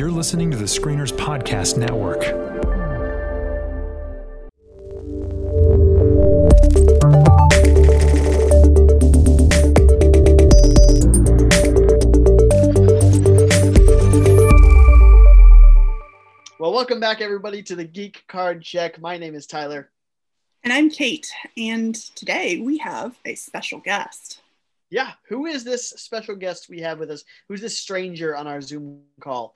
You're listening to the Screeners Podcast Network. Well, welcome back, everybody, to the Geek Card Check. My name is Tyler. And I'm Kate. And today we have a special guest. Yeah, who is this special guest we have with us? Who's this stranger on our Zoom call?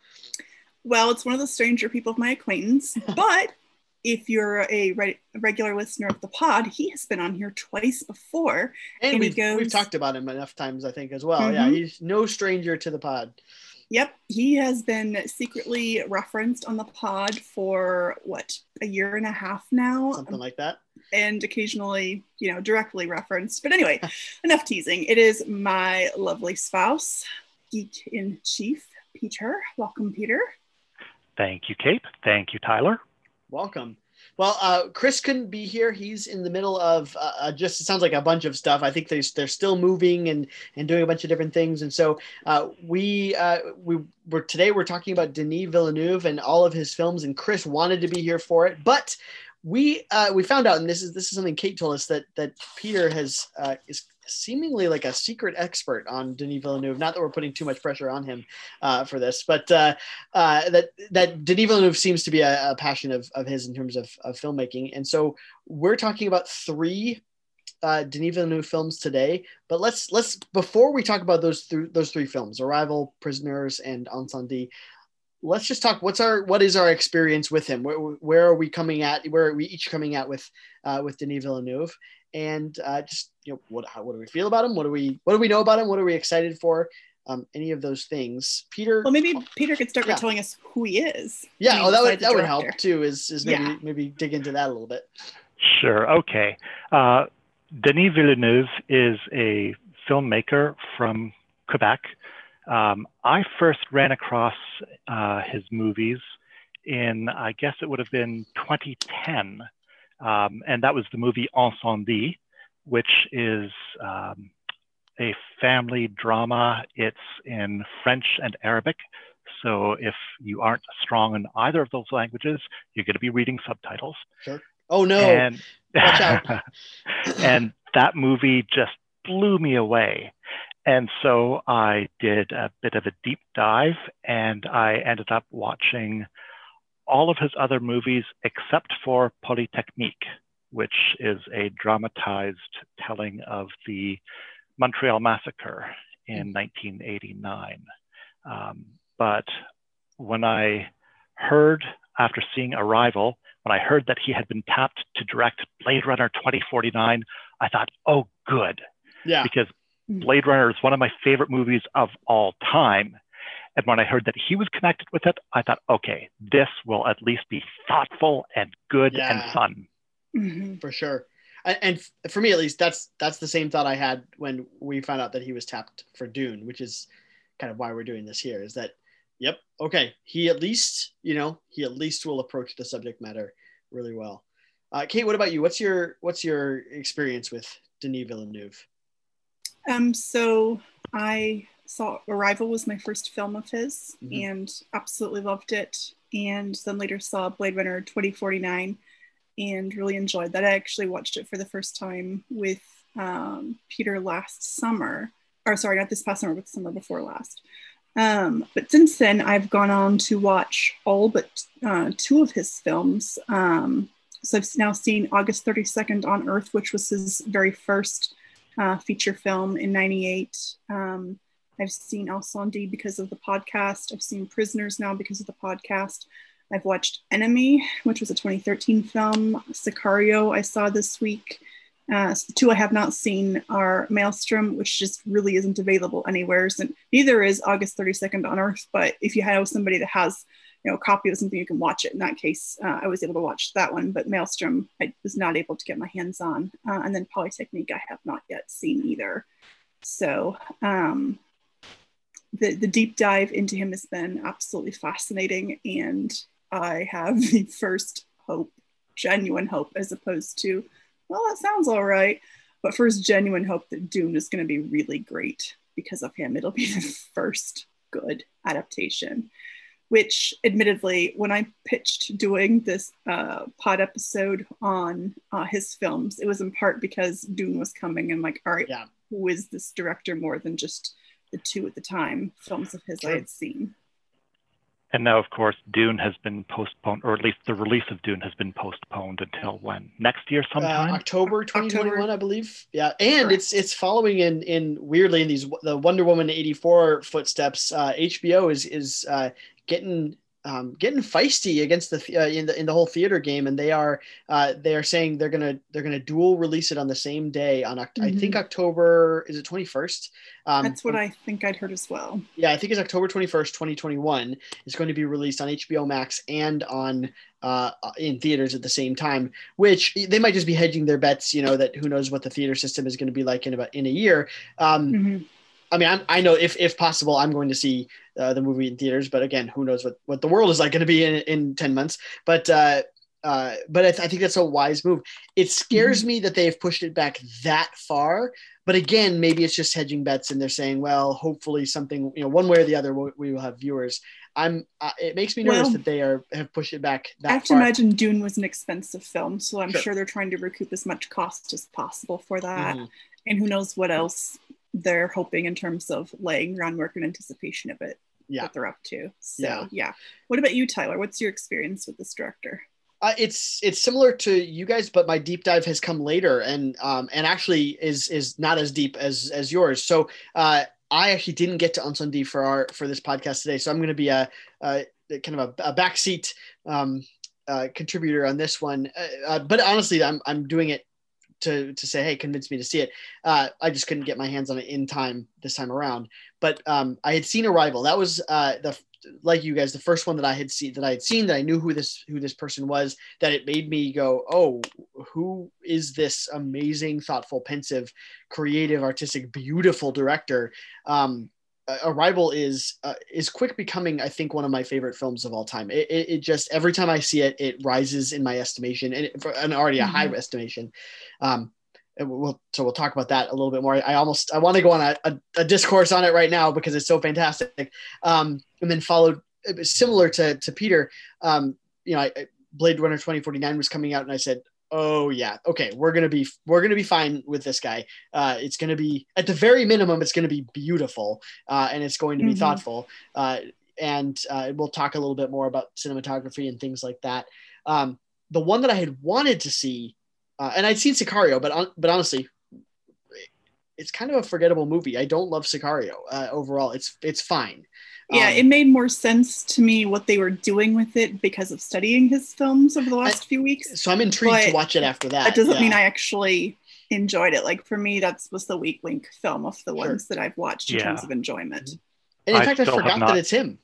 Well, it's one of the stranger people of my acquaintance, but if you're a re- regular listener of the pod, he has been on here twice before. And, And we've, goes- we've talked about him enough times, I think, as well. Yeah, Mhm. he's no stranger to the pod. Yep, he has been secretly referenced on the pod for what, a year and a half now? Something like that. And occasionally, you know, directly referenced. But anyway, enough teasing. It is my lovely spouse, geek in chief, Peter. Welcome, Peter. Thank you, Kate. Thank you, Tyler. Welcome. Well, uh, Chris couldn't be here. He's in the middle of uh, uh, just it sounds like a bunch of stuff. I think they're, they're still moving and and doing a bunch of different things. And so uh, we uh, we were today we're talking about Denis Villeneuve and all of his films. And Chris wanted to be here for it, but we uh, we found out, and this is this is something Kate told us that that Peter has uh, is seemingly like a secret expert on Denis Villeneuve. Not that we're putting too much pressure on him uh, for this, but uh, uh, that that Denis Villeneuve seems to be a, a passion of, of his in terms of, of filmmaking. And so we're talking about three uh, Denis Villeneuve films today. But let's let's before we talk about those th- those three films, Arrival, Prisoners, and Incendies. Let's just talk. What's our what is our experience with him? Where, where are we coming at? Where are we each coming at with uh, with Denis Villeneuve? And uh, just you know, what how, what do we feel about him? What do we what do we know about him? What are we excited for? Um, any of those things, Peter. Well, maybe Peter could start Yeah. by telling us who he is. Yeah, oh, that would besides the that would help too. Is is maybe Yeah. maybe dig into that a little bit. Sure. Okay. Uh, Denis Villeneuve is a filmmaker from Quebec. Um, I first ran across uh, his movies in, I guess it would have been 2010. Um, and that was the movie Incendies, which is um, a family drama. It's in French and Arabic. So if you aren't strong in either of those languages, you're going to be reading subtitles. Sure. Oh no! And, Watch out. and that movie just blew me away. And so I did a bit of a deep dive and I ended up watching all of his other movies except for Polytechnique, which is a dramatized telling of the Montreal Massacre in 1989. Um, but when I heard, after seeing Arrival, when I heard that he had been tapped to direct Blade Runner 2049, I thought, oh, good, yeah, because Mm. Blade Runner is one of my favorite movies of all time. And when I heard that he was connected with it, I thought, okay, this will at least be thoughtful and good Yeah. and fun. Mhm. for sure. And, and for me, at least, that's that's the same thought I had when we found out that he was tapped for Dune, which is kind of why we're doing this here. Is that, yep, okay, he at least, you know, he at least will approach the subject matter really well. Uh, Kate, what about you? What's your what's your experience with Denis Villeneuve? Um, so I saw Arrival was my first film of his Mhm. and absolutely loved it. And then later saw Blade Runner 2049 and really enjoyed that. I actually watched it for the first time with um, Peter last summer, or sorry, not this past summer, but the summer before last. Um, but since then, I've gone on to watch all but uh, two of his films. Um, so I've now seen August 32nd on Earth, which was his very first uh, feature film in 98. Um, I've seen Incendies because of the podcast. I've seen Prisoners now because of the podcast. I've watched Enemy, which was a 2013 film. Sicario, I saw this week. Uh, two I have not seen are Maelstrom, which just really isn't available anywhere. And neither is August 32nd on Earth. But if you have somebody that has, you know, a copy of something, you can watch it. In that case, uh, I was able to watch that one. But Maelstrom, I was not able to get my hands on. Uh, and then Polytechnique, I have not yet seen either. So um, the the deep dive into him has been absolutely fascinating, and I have the first hope, genuine hope, as opposed to, well, that sounds all right, but first genuine hope that Dune is going to be really great because of him. It'll be the first good adaptation. Which admittedly, when I pitched doing this uh, pod episode on uh, his films, it was in part because Dune was coming and like, all right, Yeah. who is this director more than just the two at the time films of his I had seen? And now, of course, Dune has been postponed, or at least the release of Dune has been postponed until when? Next year Uh, sometime? October 2021, October. I believe. Yeah, and Correct. it's it's following in in weirdly in these the Wonder Woman 84 footsteps. Uh, HBO is is uh, getting um, getting feisty against the uh, in the in the whole theater game, and they are uh, they are saying they're gonna they're gonna dual release it on the same day on Oct- I think October is it 21st. Um, That's what I think I'd heard as well. yeah, I think it's October 21st, 2021. It's going to be released on HBO Max and on uh, in theaters at the same time, which they might just be hedging their bets, you know, that who knows what the theater system is going to be like in about in a year. Um, Mhm. I mean, I'm, I know if, if possible, I'm going to see uh, the movie in theaters, but again, who knows what, what the world is like going to be in, in 10 months. But, uh, uh, but I, th- I think that's a wise move. It scares me that they've pushed it back that far. But again, maybe it's just hedging bets, and they're saying, well, hopefully something, you know, one way or the other, we, we will have viewers. I'm. Uh, it makes me nervous Well, that they are have pushed it back that I have to imagine Dune was an expensive film, so I'm Sure. sure they're trying to recoup as much cost as possible for that. Mhm. And who knows what else they're hoping in terms of laying groundwork in anticipation of it Yeah. that they're up to. So Yeah. yeah. What about you, Tyler? What's your experience with this director? Uh, it's it's similar to you guys, but my deep dive has come later, and um, and actually is is not as deep as as yours. So uh, I actually didn't get to Incendies for our for this podcast today, so I'm going to be a, a kind of a, a backseat um, uh, contributor on this one. Uh, uh, but honestly, I'm I'm doing it to to say, hey, convince me to see it. Uh, I just couldn't get my hands on it in time this time around. But um, I had seen Arrival. That was uh, the like you guys, the first one that I had seen that I had seen that I knew who this who this person was. That it made me go, oh, who is this amazing, thoughtful, pensive, creative, artistic, beautiful director? Um, Arrival is uh, is quick becoming, I think, one of my favorite films of all time. It, it, it just every time I see it, it rises in my estimation, and it, for an already a high estimation. Um, we'll so we'll talk about that a little bit more. I almost I want to go on a, a, a discourse on it right now because it's so fantastic. Um, and then followed similar to to Peter. Um, you know, I, I- Blade Runner twenty forty nine was coming out, and I said, "Oh yeah, okay, we're gonna be we're gonna be fine with this guy. Uh, it's gonna be at the very minimum, it's gonna be beautiful, uh, and it's going to be Mhm. thoughtful." Uh, and uh, we'll talk a little bit more about cinematography and things like that. Um, the one that I had wanted to see, uh, and I'd seen Sicario, but on, but honestly, it's kind of a forgettable movie. I don't love Sicario uh, overall. It's it's fine. Yeah, Um, it made more sense to me what they were doing with it because of studying his films over the last few weeks. so I'm intrigued to watch it after that. That doesn't yeah. mean I actually enjoyed it. Like for me, that's was the weak link film of the Sure. ones that I've watched in Yeah. terms of enjoyment. And in I fact, I forgot not- that it's him.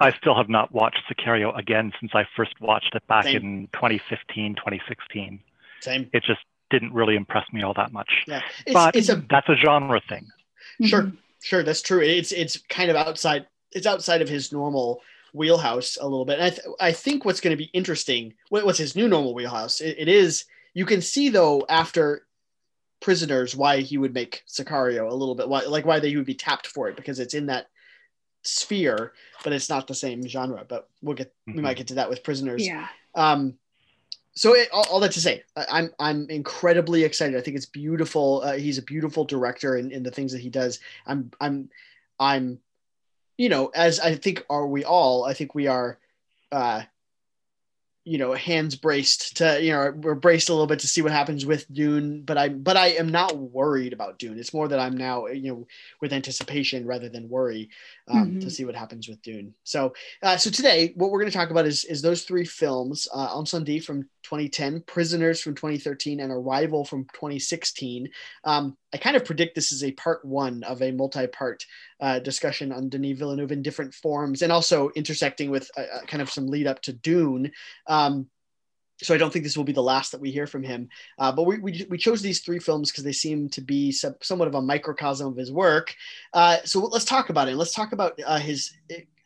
I still have not watched Sicario again since I first watched it back Same. in 2015, 2016. Same. It just didn't really impress me all that much. Yeah. It's, but it's a that's a genre thing. Sure. Sure that's true. It's it's kind of outside. It's outside of his normal wheelhouse a little bit. And I th- I think what's going to be interesting. What, what's his new normal wheelhouse? It, it is. You can see though after prisoners why he would make Sicario a little bit why like why they would be tapped for it because it's in that sphere but it's not the same genre but we'll get we Mhm. might get to that with prisoners Yeah. um so it, all, all that to say I, i'm i'm incredibly excited. I think it's beautiful. Uh, he's a beautiful director in, in the things that he does. I'm i'm i'm you know as i think are we all i think we are uh you know hands braced to you know we're braced a little bit to see what happens with dune but i but i am not worried about dune. It's more that i'm now you know with anticipation rather than worry um, to Mhm. see what happens with dune. So uh, so today what we're going to talk about is is those three films uh, Incendies from 2010 prisoners from 2013 and arrival from 2016 um, i kind of predict this is a part one of a multi-part uh, discussion on denis villeneuve in different forms and also intersecting with uh, uh, kind of some lead up to dune. Um, so I don't think this will be the last that we hear from him. Uh, but we, we, we chose these three films because they seem to be some, somewhat of a microcosm of his work. Uh, so let's talk about it. Let's talk about uh, his.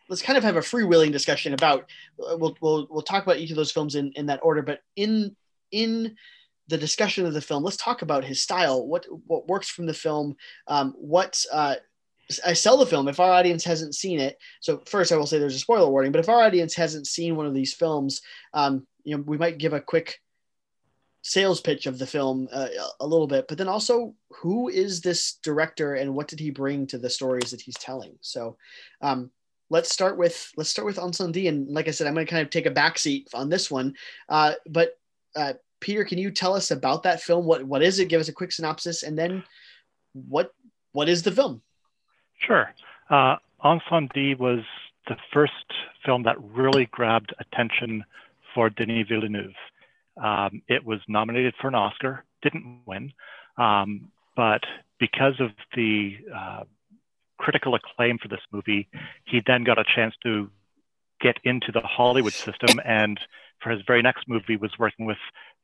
Let's kind of have a freewheeling discussion about. uh, We'll, we'll we'll talk about each of those films in, in that order. But in in the discussion of the film, let's talk about his style. What what works from the film? Um, what uh, I sell the film if our audience hasn't seen it. So first, I will say there's a spoiler warning. But if our audience hasn't seen one of these films, um, you know, we might give a quick sales pitch of the film uh, a little bit. But then also, who is this director and what did he bring to the stories that he's telling? So, um, let's start with let's start with Incendies. And like I said, I'm going to kind of take a backseat on this one. Uh, but uh, Peter, can you tell us about that film? What what is it? Give us a quick synopsis, and then what what is the film? Sure. Uh, Incendies was the first film that really grabbed attention for Denis Villeneuve. Um, it was nominated for an Oscar, didn't win, um, but because of the uh, critical acclaim for this movie, he then got a chance to get into the Hollywood system and for his very next movie was working with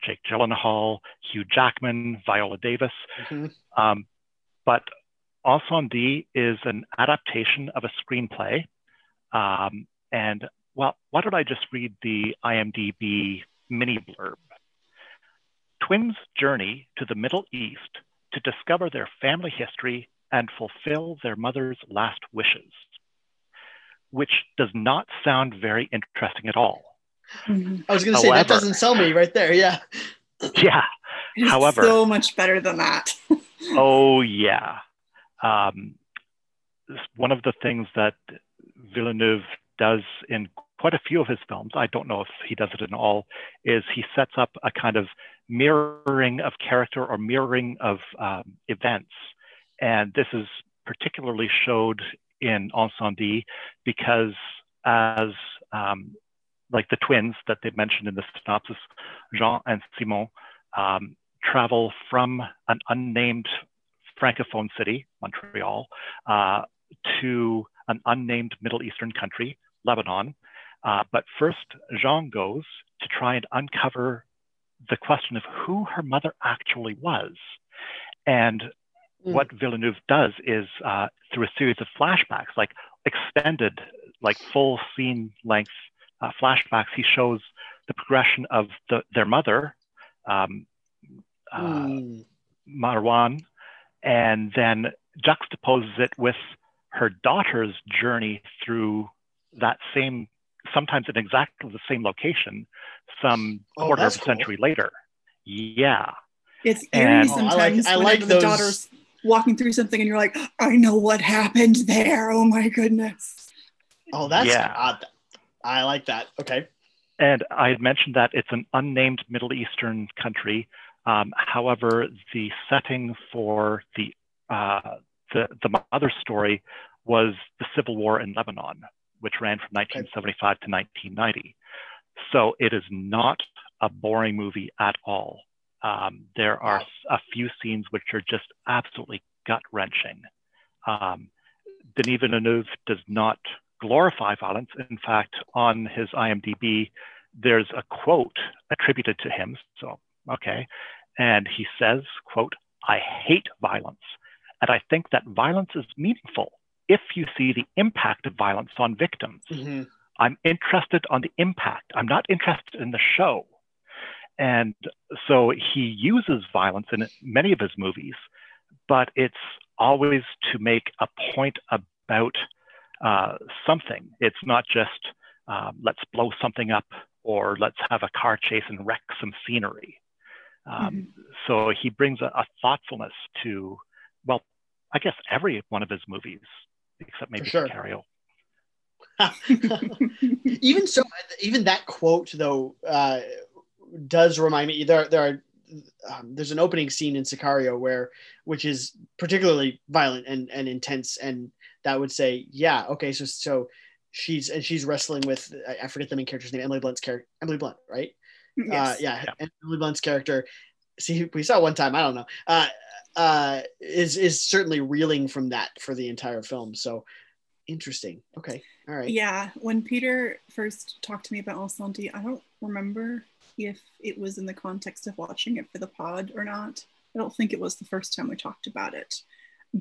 Jake Gyllenhaal, Hugh Jackman, Viola Davis. Mm-hmm. Um, but Incendies is an adaptation of a screenplay. Um, and well, why don't I just read the IMDb mini blurb? Twins journey to the Middle East to discover their family history and fulfill their mother's last wishes, which does not sound very interesting at all. I was going to say that doesn't sell me right there. Yeah. Yeah. However, so much better than that. oh yeah. Um, one of the things that Villeneuve does in quite a few of his films, I don't know if he does it in all, is he sets up a kind of mirroring of character or mirroring of um, events. And this is particularly showed in Incendies because as um, like the twins that they mentioned in the synopsis, Jean and Simon, um, travel from an unnamed francophone city, Montreal, uh, to an unnamed Middle Eastern country, Lebanon. Uh, but first, Jean goes to try and uncover the question of who her mother actually was. And mm. what Villeneuve does is uh, through a series of flashbacks, like extended, like full scene length uh, flashbacks, he shows the progression of the, their mother, um, uh, mm. Marwan, and then juxtaposes it with her daughter's journey through that same, sometimes in exactly the same location, some oh, quarter of a century cool. later. Yeah. It's eerie and, sometimes oh, I like, I like the those... daughter's walking through something and you're like, I know what happened there. Oh my goodness. Oh, that's yeah. odd. I like that. Okay. And I had mentioned that it's an unnamed Middle Eastern country. Um, however, the setting for the, uh, the, the mother story was the civil war in Lebanon, which ran from 1975 to 1990. So it is not a boring movie at all. Um, there are a few scenes which are just absolutely gut wrenching. Um, Denis Villeneuve does not glorify violence. In fact, on his IMDb, there's a quote attributed to him. So, okay. And he says, quote, I hate violence. And I think that violence is meaningful if you see the impact of violence on victims. Mm-hmm. I'm interested on the impact. I'm not interested in the show. And so he uses violence in many of his movies, but it's always to make a point about uh, something. It's not just um, let's blow something up or let's have a car chase and wreck some scenery. Um, mm-hmm. So he brings a, a, thoughtfulness to, well, I guess every one of his movies, except maybe sure. Sicario. even so, even that quote though uh, does remind me. There, there are um, there's an opening scene in Sicario where, which is particularly violent and, and intense, and that would say, yeah, okay, so so she's and she's wrestling with I forget the main character's name, Emily Blunt's character, Emily Blunt, right? Uh, yes. Uh, yeah, yeah, Emily Blunt's character. See, we saw one time. I don't know. Uh, uh, is is certainly reeling from that for the entire film. So interesting. Okay, all right. Yeah, when Peter first talked to me about Incendies, I don't remember if it was in the context of watching it for the pod or not. I don't think it was the first time we talked about it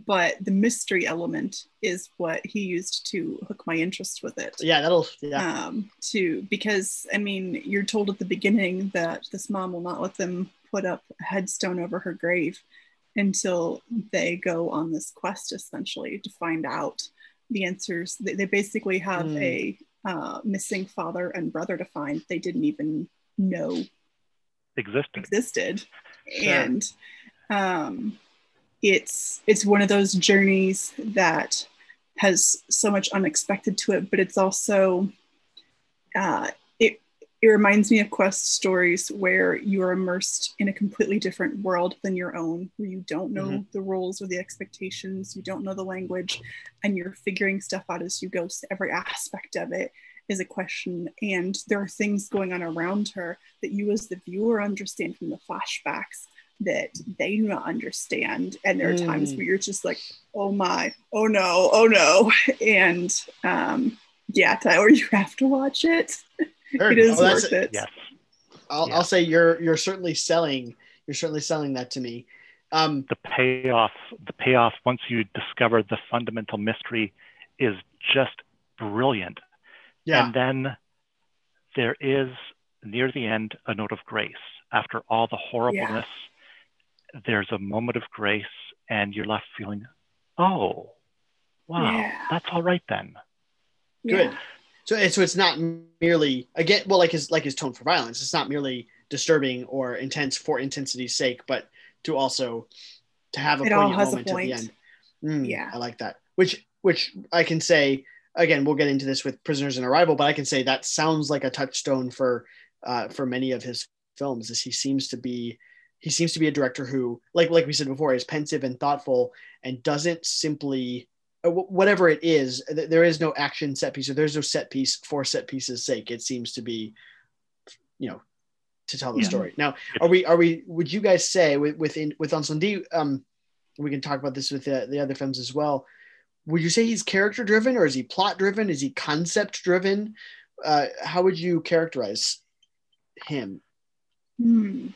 but the mystery element is what he used to hook my interest with it. Yeah, that'll yeah. Um, to because I mean, you're told at the beginning that this mom will not let them put up a headstone over her grave, until they go on this quest essentially to find out the answers. They, they basically have Mm. a uh, missing father and brother to find. They didn't even know Existed. existed Sure. and um, it's it's one of those journeys that has so much unexpected to it but it's also uh, it reminds me of quest stories where you are immersed in a completely different world than your own where you don't know Mhm. the rules or the expectations you don't know the language and you're figuring stuff out as you go so every aspect of it is a question and there are things going on around her that you as the viewer understand from the flashbacks that they do not understand and there are times Mm. where you're just like oh my oh no oh no and um yeah tyler you have to watch it Sure. it is Oh, worth it Yes. I'll, Yeah. I'll say you're you're certainly selling you're certainly selling that to me. Um, The payoff, the payoff once you discover the fundamental mystery is just brilliant. yeah, And then there is near the end a note of grace. After all the horribleness, there's a moment of grace, and you're left feeling, oh, wow, Yeah. that's all right then. good. So it's so it's not merely again well like his like his tone for violence. It's not merely disturbing or intense for intensity's sake, but to also to have a It poignant has a moment at the end. Mm, Yeah. I like that. Which which I can say again. We'll get into this with Prisoners and Arrival, but I can say that sounds like a touchstone for uh, for many of his films. Is he seems to be he seems to be a director who like like we said before is pensive and thoughtful and doesn't simply whatever it is th- there is no action set piece or there's no set piece for set pieces sake it seems to be you know to tell the Yeah. story now are we are we would you guys say with within with Incendies, um we can talk about this with the, the other films as well would you say he's character driven or is he plot driven is he concept driven uh how would you characterize him Hmm.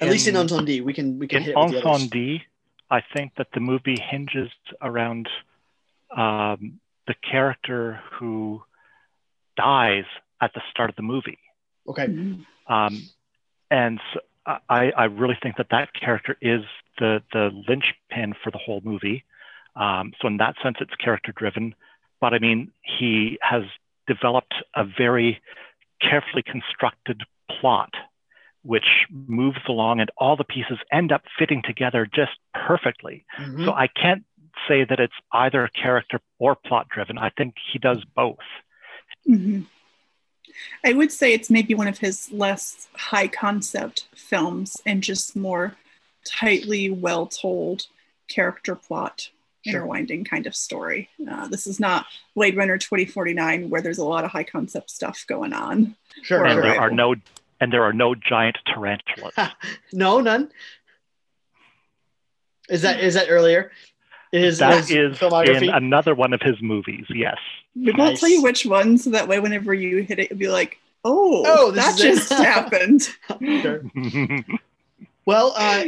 at least in Incendies, we can we can in hit it with the others. Incendies, I think that the movie hinges around um, the character who dies at the start of the movie. okay Mhm. Um, and so I, I really think that that character is the, the linchpin for the whole movie. Um, so in that sense, it's character driven. But I mean, he has developed a very carefully constructed plot, which moves along, and all the pieces end up fitting together just perfectly. Mhm. So I can't say that it's either character or plot driven. I think he does both. Mhm. I would say it's maybe one of his less high concept films and just more tightly well told character plot Sure. interwinding kind of story. Uh, this is not Blade Runner 2049 where there's a lot of high concept stuff going on. sure, And there are no and there are no giant tarantulas. no, none. Is that is that earlier? It is That his is filmography. in another one of his movies. Yes. We won't tell you which one, so that way whenever you hit it, you'll be like, oh, Oh, this that is it." just happened. Well, uh,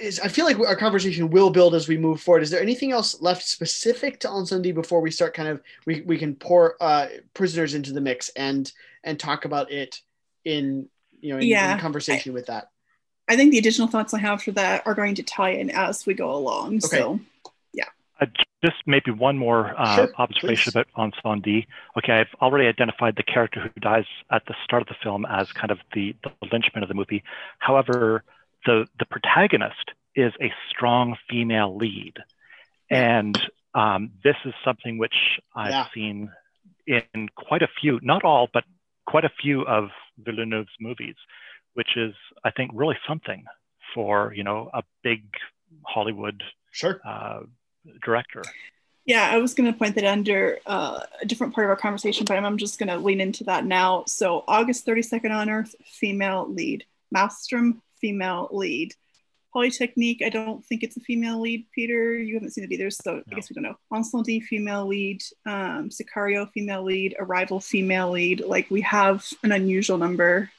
is, I feel like our conversation will build as we move forward. Is there anything else left specific to Incendies before we start? Kind of, we, we can pour uh, prisoners into the mix and and talk about it in you know in, in Yeah, conversation with that. I think the additional thoughts I have for that are going to tie in as we go along. Okay. So yeah Uh, just maybe one more uh, Sure, observation please. about Incendies. Okay, I've already identified the character who dies at the start of the film as kind of the, the linchpin of the movie. However, the, the protagonist is a strong female lead. And um, this is something which I've Yeah. seen in quite a few, not all, but quite a few of Villeneuve's movies, which is, I think, really something for, you know, a big Hollywood Sure. uh, director. Yeah, I was going to point that under uh, a different part of our conversation, but I'm just going to lean into that now. So, August 32nd on Earth, female lead. Maelstrom, female lead. Polytechnique, I don't think it's a female lead, Peter. You haven't seen it either, so I guess we don't know. Incendies, female lead. Um, Sicario, female lead. Arrival, female lead. Like, we have an unusual number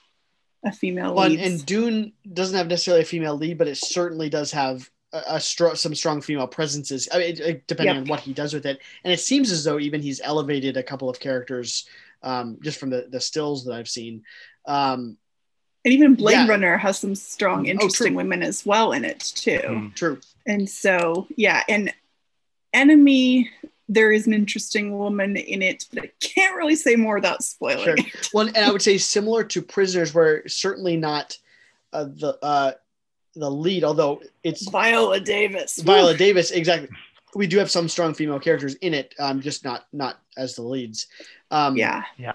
of female Well, and, leads. and Dune doesn't have necessarily a female lead, but it certainly does have a, a stro- some strong female presences. I mean, it- it- depending Yep. on what he does with it, and it seems as though even he's elevated a couple of characters um, just from the the stills that I've seen. Um, And even Blade Yeah. Runner has some strong, true. interesting women as well in it too. Mm. True. And so, yeah, and Enemy, there is an interesting woman in it, but I can't really say more without spoiling. Sure. it. Well, and I would say similar to Prisoners, where certainly not uh, the uh, the lead, although it's Viola Davis. Viola Woo. Davis. Exactly. We do have some strong female characters in it, um, just not not as the leads. Um, Yeah. Uh,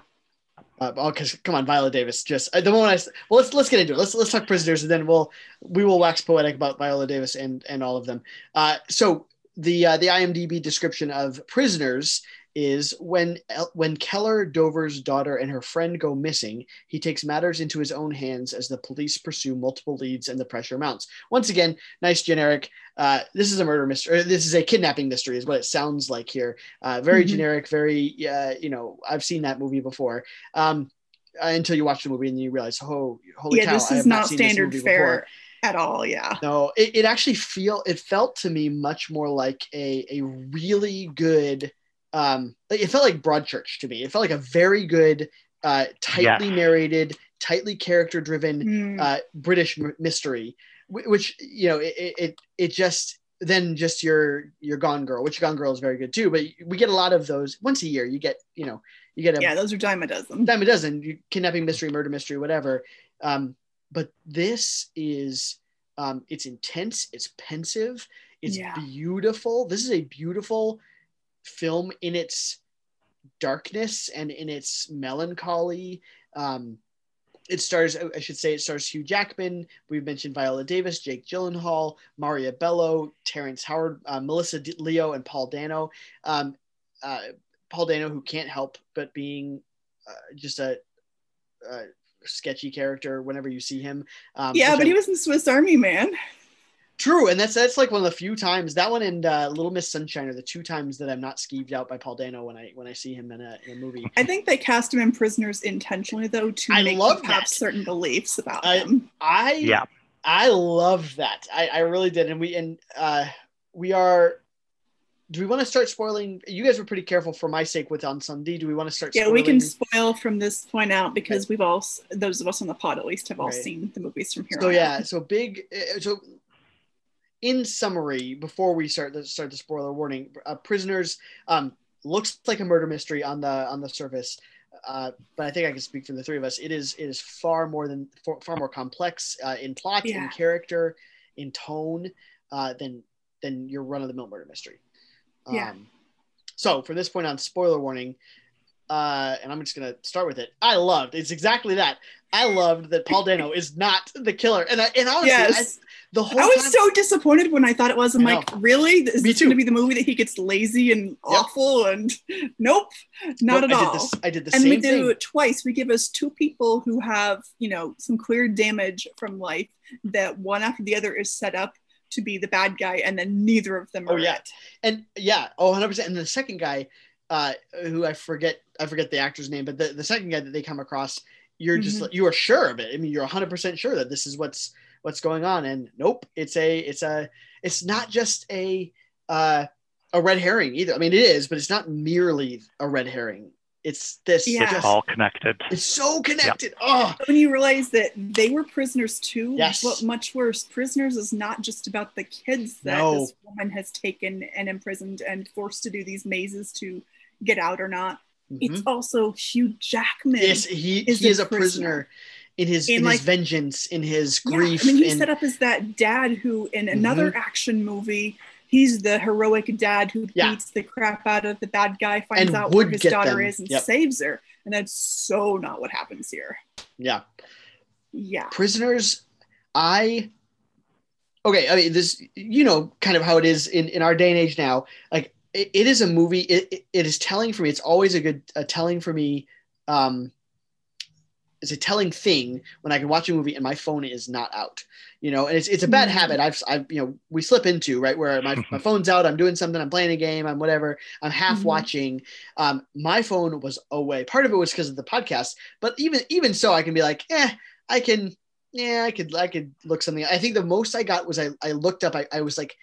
because come on, Viola Davis. Just uh, the moment I well, let's let's get into it. Let's let's talk prisoners, and then we'll we will wax poetic about Viola Davis and and all of them. Uh, so the uh, the IMDb description of prisoners is when when Keller Dover's daughter and her friend go missing, he takes matters into his own hands as the police pursue multiple leads and the pressure mounts. Once again, nice generic. Uh, this is a murder mystery. This is a kidnapping mystery, is what it sounds like here. Uh, very Mhm. generic. Very uh, you know, I've seen that movie before. Um, uh, until you watch the movie and you realize, oh, holy yeah, cow! this is not not standard fare before. at all. Yeah. No, it, it actually feel it felt to me much more like a a really good. Um, it felt like Broadchurch to me. It felt like a very good, uh, tightly Yes. narrated, tightly character driven Mm. uh, British m- mystery, wh- which you know it, it- it it just then just your your Gone Girl, which Gone Girl is very good too. But we get a lot of those once a year. You get you know you get a yeah, those are dime a dozen. dime a dozen you, kidnapping mystery murder mystery whatever um, but this is um, it's intense it's pensive it's Yeah. beautiful this is a beautiful film in its darkness and in its melancholy um, it stars i should say it stars hugh jackman we've mentioned viola davis jake gyllenhaal maria bello terrence howard uh, melissa D- leo and paul dano um, uh, paul dano who can't help but being uh, just a, a sketchy character whenever you see him. Um, yeah, but I- he was in Swiss Army Man. True, and that's that's like one of the few times that one and uh, Little Miss Sunshine are the two times that I'm not skeeved out by Paul Dano when I when I see him in a, in a movie. I think they cast him in Prisoners intentionally, though, to I make love you have certain beliefs about I- him. I Yeah. I love that. I, I really did, and we and uh, we are. Do we want to start spoiling? You guys were pretty careful for my sake with Incendies. Do we want to start? Yeah, we can spoil from this point out because we've all, those of us on the pod at least, have all Right. seen the movies from here So on yeah, so big. uh, So in summary, before we start the start the spoiler warning, uh, prisoners um, looks like a murder mystery on the on the surface, uh, but I think I can speak for the three of us. It is it is far more than far, far more complex uh, in plot, Yeah. in character, in tone uh, than than your run of the mill murder mystery. Um, Yeah. So from this point on, spoiler warning. Uh, and I'm just gonna start with it. I loved it's exactly that. I loved that Paul Dano is not the killer, and I, and honestly, Yes. I, the whole I was time, so disappointed when I thought it was. I'm like, really? Is Me this going to be the movie that he gets lazy and awful? And nope, not Nope, at I all. Did this, I did the and same we do thing. it twice. We give us two people who have, you know, some clear damage from life that one after the other is set up to be the bad guy, and then neither of them Oh, are yeah. it. and yeah, oh, 100 percent. And the second guy, uh, who I forget, I forget the actor's name, but the, the second guy that they come across, you're just Mhm. you are sure of it. I mean, you're 100 percent sure that this is what's what's going on. And nope, it's a it's a it's not just a uh, a red herring either. I mean, it is, but it's not merely a red herring. It's this. Yeah. just- It's all connected. it's so connected. Oh, When you realize that they were prisoners too, Yes. but much worse, prisoners is not just about the kids that No. this woman has taken and imprisoned and forced to do these mazes to get out or not. It's mhm. also Hugh Jackman. yes, he is he a is a prisoner. prisoner in his In, in like- his vengeance, in his Yeah, grief. I mean, he's set up as that dad who, in another action movie, he's the heroic dad who Yeah. beats the crap out of the bad guy, finds And out where his daughter them. is, and Yep. saves her. And that's so not what happens here. yeah. Yeah. prisoners i okay i mean this you know kind of how it is in in our day and age now like it, it is a movie. It, it, it is telling for me. It's always a good a telling for me um it's a telling thing when i can watch a movie and my phone is not out you know and it's, it's a bad Mhm. habit. I've i've you know we slip into right where my, my phone's out i'm doing something i'm playing a game i'm whatever i'm half Mhm. watching. Um my phone was away. Part of it was because of the podcast but even even so i can be like eh i can yeah i could i could look something i think the most i got was i, I looked up I, I was like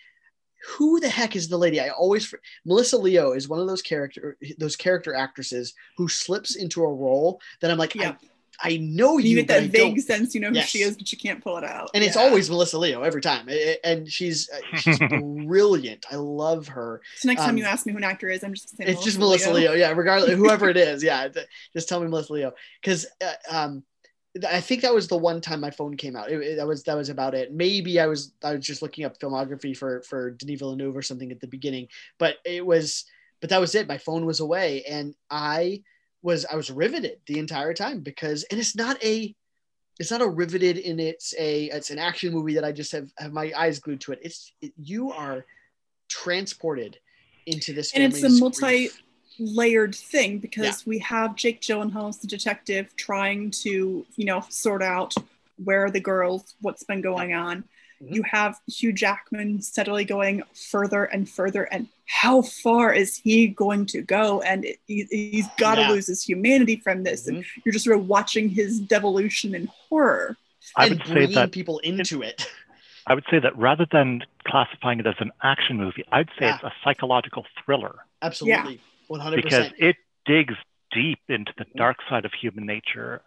who the heck is the lady i always melissa leo is one of those character those character actresses who slips into a role that i'm like Yeah. I know you, you, get that vague don't- sense you know who Yes. she is, but you can't pull it out. and it's always Melissa Leo every time, I- I- and she's uh, she's brilliant. I love her. So next time um, you ask me who an actor is, I'm just gonna say It's just Melissa Leo. Yeah, regardless, whoever it is, yeah, just tell me Melissa Leo because uh, um, th- I think that was the one time my phone came out. It, it- that was that was about it. Maybe I was I was just looking up filmography for for Denis Villeneuve or something at the beginning, but it was but that was it. My phone was away, and I was I was riveted the entire time because and it's not a it's not a riveted in it's a it's an action movie that I just have have my eyes glued to it. It's it, you are transported into this And it's a multi- grief. Layered thing because Yeah. we have Jake Gyllenhaal as the detective trying to, you know, sort out where are the girls, what's been going on. Mhm. You have Hugh Jackman steadily going further and further, and how far is he going to go? And it, he, he's got to Yeah. lose his humanity from this, and you're just sort of watching his devolution in horror. I and would say bringing that people into it. I would say that rather than classifying it as an action movie, I'd say Yeah. it's a psychological thriller Absolutely, one hundred because it digs deep into the dark side of human nature.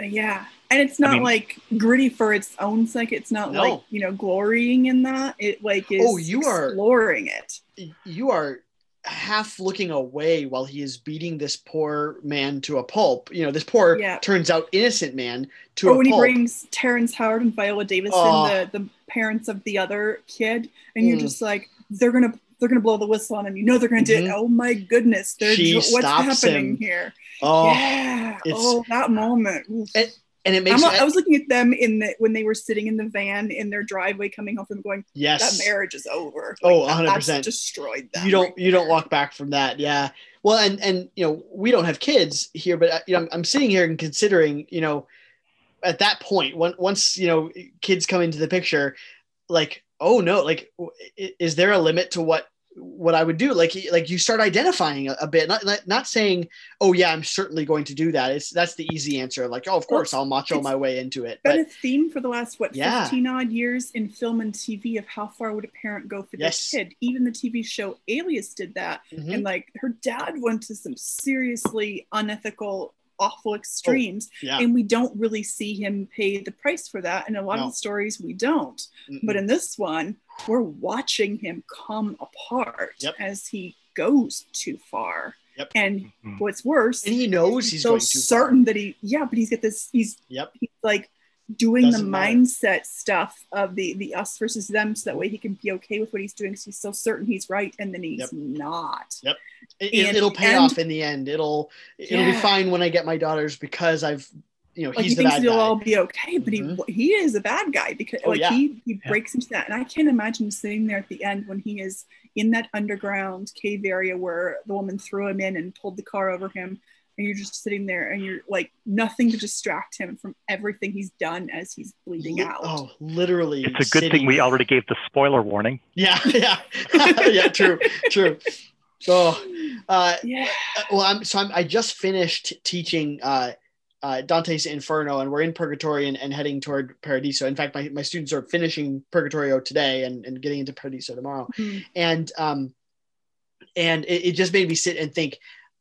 Uh, Yeah, and it's not mean- like gritty for its own sake. It's not No. like you know glorying in that. It like is Oh, you are- exploring it. You are half looking away while he is beating this poor man to a pulp. You know, this poor Yeah. turns out innocent man to or a when he brings Terrence Howard and Viola Davis and the the parents of the other kid, and you're Mm. just like they're gonna they're gonna blow the whistle on him. You know they're gonna do Mhm. it. Oh my goodness, they're what's happening him. here? oh, yeah. Oh, that moment. Oof. And- it makes I'm, I was looking at them in the when they were sitting in the van in their driveway coming home from going, yes. that marriage is over. Oh, that- 100%. Destroyed them. you don't you don't walk back from that yeah well and and you know we don't have kids here but uh, you know i'm, I'm sitting here and considering you know at that point when, once you know kids come into the picture like oh no like is there a limit to what what i would do like like you start identifying a, a bit not, not saying oh yeah i'm certainly going to do that it's that's the easy answer like oh of Well, course i'll macho my way into it been but a theme for the last what Yeah. 15 odd years in film and tv of how far would a parent go for Yes. their kid even the tv show alias did that Mhm. and like her dad went to some seriously unethical awful extremes Oh, yeah and we don't really see him pay the price for that and a lot No. of the stories we don't Mm-mm. but in this one we're watching him come apart Yep. as he goes too far Yep. and Mhm. what's worse and he knows he's so going too certain that he yeah but he's got this he's yep he's like doing Doesn't the matter. mindset stuff of the the us versus them so that way he can be okay with what he's doing because he's so certain he's right and then he's Yep. not It, And- it'll pay and- off in the end. It'll it'll be fine when I get my daughters because I've you know like he's he the thinks guy. all be okay but Mhm. he he is a bad guy because Oh, like yeah. he he Yeah. breaks into that and i can't imagine sitting there at the end when he is in that underground cave area where the woman threw him in and pulled the car over him and you're just sitting there and you're like nothing to distract him from everything he's done as he's bleeding out Oh, literally. It's a good sitting- thing we already gave the spoiler warning. Yeah, yeah, yeah. True, true. Oh, uh, yeah well, I'm so I'm, I just finished teaching uh, uh, Dante's Inferno, and we're in Purgatory and, and heading toward Paradiso. In fact, my, my students are finishing Purgatorio today and, and getting into Paradiso tomorrow. Mm. and um and it, it just made me sit and think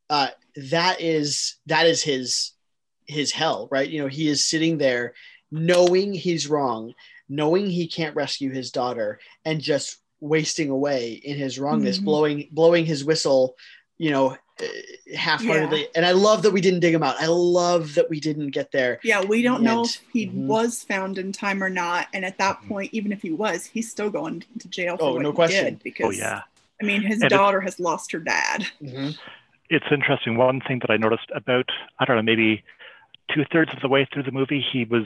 uh that is that is his his hell right you know he is sitting there knowing he's wrong knowing he can't rescue his daughter and just wasting away in his wrongness Mhm. blowing blowing his whistle you know uh, half-heartedly and i love that we didn't dig him out i love that we didn't get there Yeah, we don't know if he Mhm. was found in time or not. And at that Mhm. point, even if he was, he's still going to jail for Oh, what no he question. did. Because Oh yeah. I mean, his And it's- daughter has lost her dad. Mhm. It's interesting. One thing that I noticed about, I don't know, maybe two thirds of the way through the movie, he was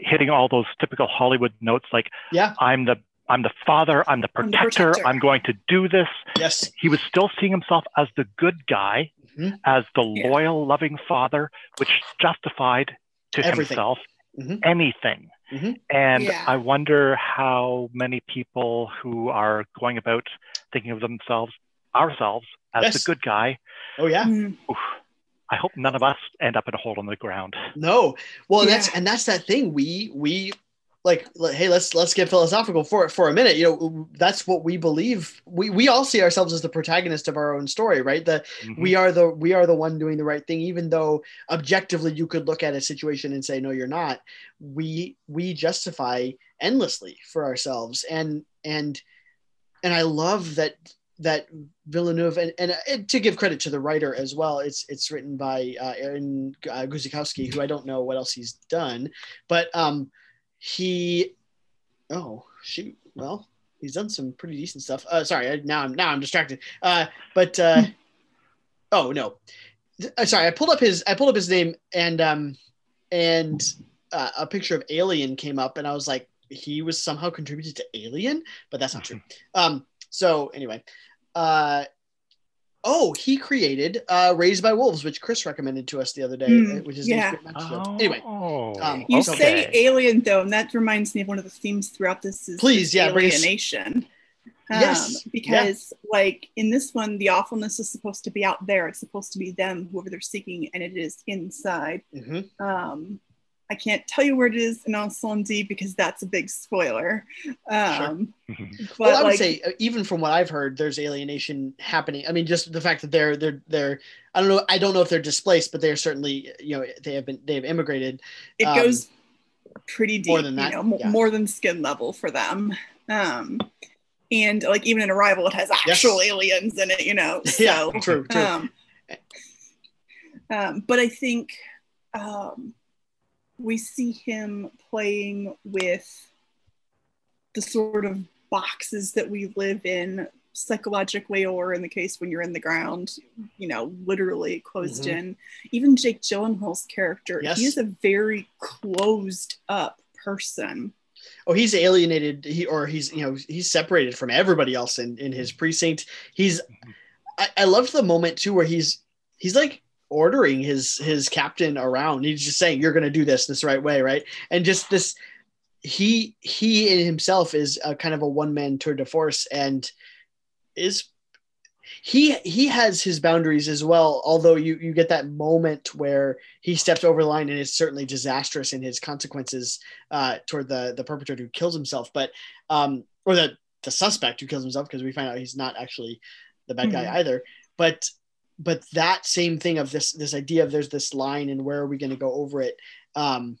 hitting all those typical Hollywood notes like, yeah I'm the I'm the father, I'm the I'm the protector, protector. I'm going to do this. yes He was still seeing himself as the good guy, Mhm. as the Yeah. loyal, loving father, which justified to Everything. himself Mhm. anything. Mhm. And Yeah. I wonder how many people who are going about thinking of themselves, ourselves, as Yes. the good guy, oh yeah Mm. oof, I hope none of us end up in a hole in the ground. No. Well, Yeah. that's and that's that thing. We we like hey let's let's get philosophical for for a minute you know that's what we believe we we all see ourselves as the protagonist of our own story right the mm-hmm. we are the we are the one doing the right thing even though objectively you could look at a situation and say no you're not we we justify endlessly for ourselves and and and i love that that Villeneuve and, and, uh, to give credit to the writer as well, it's it's written by uh, Aaron uh, Guzikowski, who I don't know what else he's done, but um, he oh shoot well he's done some pretty decent stuff. Uh sorry now i'm now i'm distracted. Uh but uh oh no. Uh, sorry i pulled up his i pulled up his name and um and uh, a picture of alien came up and i was like he was somehow contributed to alien? But that's not true. Um so anyway uh Oh, he created uh, Raised by Wolves, which Chris recommended to us the other day, mm, which is yeah. Oh, anyway. Um, you okay. say alien though, and that reminds me of one of the themes throughout this is please, yeah, alienation. Um, yes, because yeah. like in this one, the awfulness is supposed to be out there. It's supposed to be them, whoever they're seeking, and it is inside. Mm-hmm. Um, I can't tell you where it is in Incendies because that's a big spoiler. Um, sure. well, I would like, say uh, even from what I've heard, there's alienation happening. I mean, just the fact that they're they're they're I don't know I don't know if they're displaced, but they're certainly you know they have been they have immigrated. It um, goes pretty deep, more than that, you know, yeah. more than skin level for them. Um, and like even in Arrival, it has actual yes. aliens in it, you know. So, yeah, true, true. Um, um, but I think. Um, we see him playing with the sort of boxes that we live in psychologically or in the case when you're in the ground you know literally closed mm-hmm. in even jake gyllenhaal's character yes. he is a very closed up person oh he's alienated he or he's you know he's separated from everybody else in in his precinct he's i, I loved the moment too where he's he's like ordering his his captain around. He's just saying, "You're going to do this this right way, right?" And just this, he he in himself is a kind of a one man tour de force, and is he he has his boundaries as well. Although you you get that moment where he steps over the line and is certainly disastrous in his consequences uh, toward the the perpetrator who kills himself, but um, or the the suspect who kills himself because we find out he's not actually the bad guy mm-hmm. either. But but that same thing of this this idea of there's this line and where are we going to go over it um,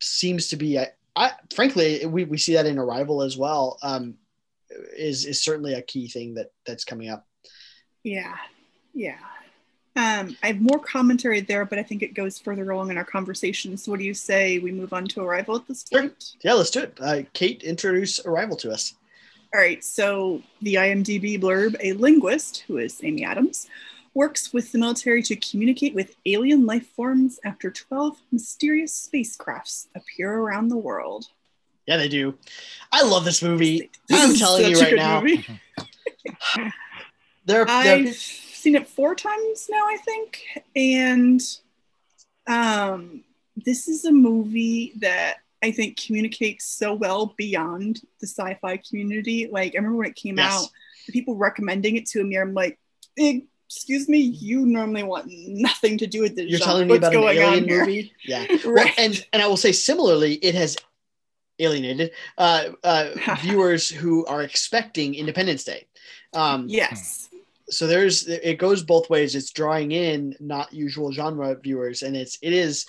seems to be I, I, frankly we, we see that in arrival as well um, is is certainly a key thing that that's coming up yeah yeah um, I have more commentary there, but I think it goes further along in our conversation. So, what do you say we move on to Arrival at this point? Sure. Yeah, let's do it. Uh, Kate, introduce Arrival to us. All right. So, the IMDb blurb a linguist, who is Amy Adams, works with the military to communicate with alien life forms after 12 mysterious spacecrafts appear around the world. Yeah, they do. I love this movie. This I'm telling you right now. they're, they're, I've seen it four times now, I think. And um, this is a movie that I think communicates so well beyond the sci fi community. Like, I remember when it came yes. out, the people recommending it to me, I'm like, excuse me, you normally want nothing to do with this. You're genre. telling me What's about an alien movie? Yeah. right. Well, and and I will say similarly, it has alienated uh, uh, viewers who are expecting Independence Day. Um, yes. So there's it goes both ways. It's drawing in not usual genre viewers, and it's it is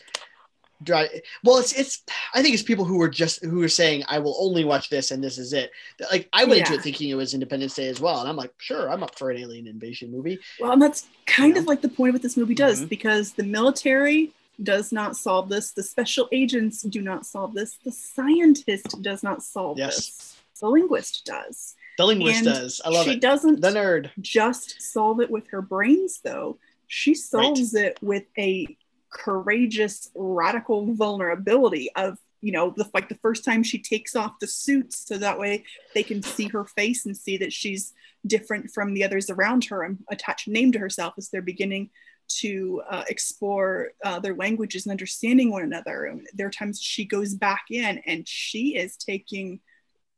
dry well it's it's i think it's people who were just who are saying i will only watch this and this is it like i went yeah. into it thinking it was independence day as well and i'm like sure i'm up for an alien invasion movie well and that's kind you of like the point of what this movie does mm-hmm. because the military does not solve this the special agents do not solve this the scientist does not solve yes. this the linguist does the linguist and does i love she it she doesn't the nerd just solve it with her brains though she solves right. it with a courageous radical vulnerability of you know the like the first time she takes off the suits so that way they can see her face and see that she's different from the others around her and attach a name to herself as they're beginning to uh, explore uh, their languages and understanding one another. And there are times she goes back in and she is taking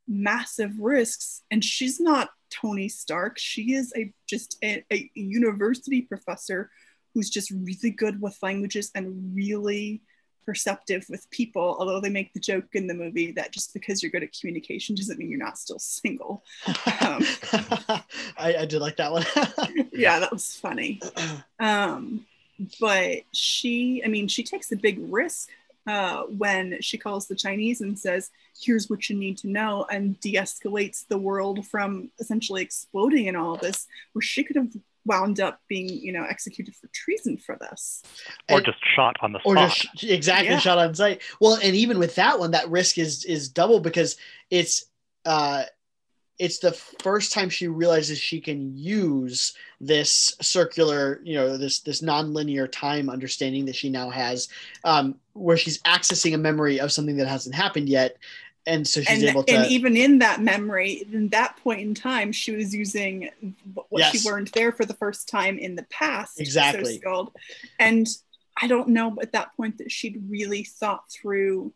massive risks and she's not tony stark. She is a just a, a university professor who's just really good with languages and really perceptive with people, although they make the joke in the movie that just because you're good at communication doesn't mean you're not still single. Um, I, I did like that one. yeah, that was funny. Um, but she, I mean, she takes a big risk uh, when she calls the Chinese and says, here's what you need to know, and de escalates the world from essentially exploding in all of this, where she could have wound up being, you know, executed for treason for this. or And- just shot on the spot or just exactly Yeah. shot on site Well, and even with that one, that risk is is double because it's uh it's the first time she realizes she can use this circular, you know, this this nonlinear time understanding that she now has, um, where she's accessing a memory of something that hasn't happened yet, and so she's and, able to. and even in that memory, in that point in time, she was using what Yes. she learned there for the first time in the past. Exactly. So. And I don't know at that point that she'd really thought through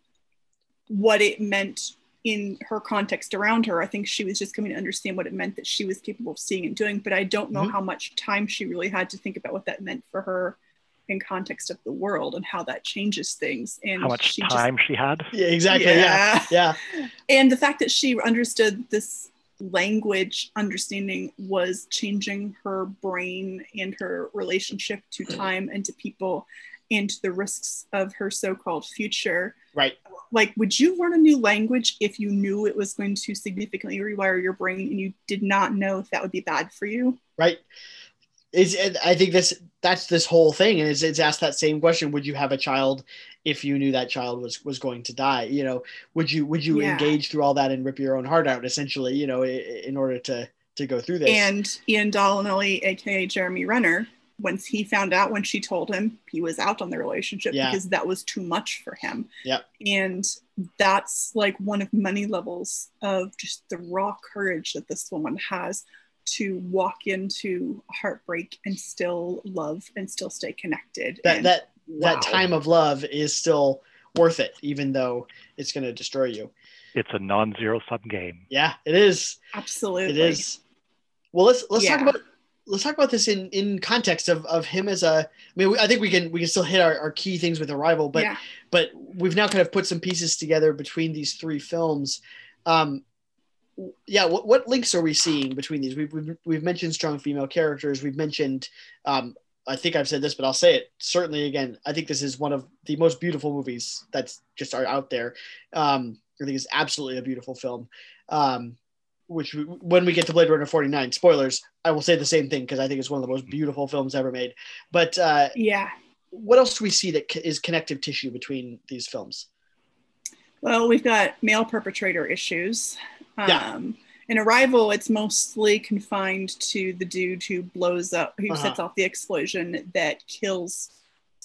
what it meant in her context around her. I think she was just coming to understand what it meant that she was capable of seeing and doing, but I don't know Mhm. how much time she really had to think about what that meant for her in context of the world and how that changes things. And How much she just- time she had? yeah, exactly. Yeah. Yeah. Yeah. and the fact that she understood this language understanding was changing her brain and her relationship to mm. time and to people and to the risks of her so-called future Right. like would you learn a new language if you knew it was going to significantly rewire your brain and you did not know if that would be bad for you right is i think this that's this whole thing and it's, it's asked that same question would you have a child if you knew that child was was going to die you know would you would you Yeah. engage through all that and rip your own heart out essentially you know in order to to go through this and ian Donnelly, aka jeremy renner once he found out when she told him he was out on the relationship Yeah. because that was too much for him Yep. and that's like one of many levels of just the raw courage that this woman has to walk into heartbreak and still love and still stay connected that And that wow. that time of love is still worth it even though it's going to destroy you. It's a non-zero sum game. yeah it is. Absolutely. it is. Well let's let's talk about let's talk about this in in context of of him as a i mean we, i think we can we can still hit our, our key things with arrival but yeah. but we've now kind of put some pieces together between these three films. Um yeah what, what links are we seeing between these? We've, we've, we've mentioned strong female characters. We've mentioned um i think i've said this but i'll say it certainly again. I think this is one of the most beautiful movies that's just are out there. Um i think it's absolutely a beautiful film. Um which we- when we get to blade runner 49 spoilers i will say the same thing because i think it's one of the most beautiful films ever made. But uh yeah. what else do we see that is connective tissue between these films? well we've got male perpetrator issues Yeah. um in arrival it's mostly confined to the dude who blows up who Uh-huh. sets off the explosion that kills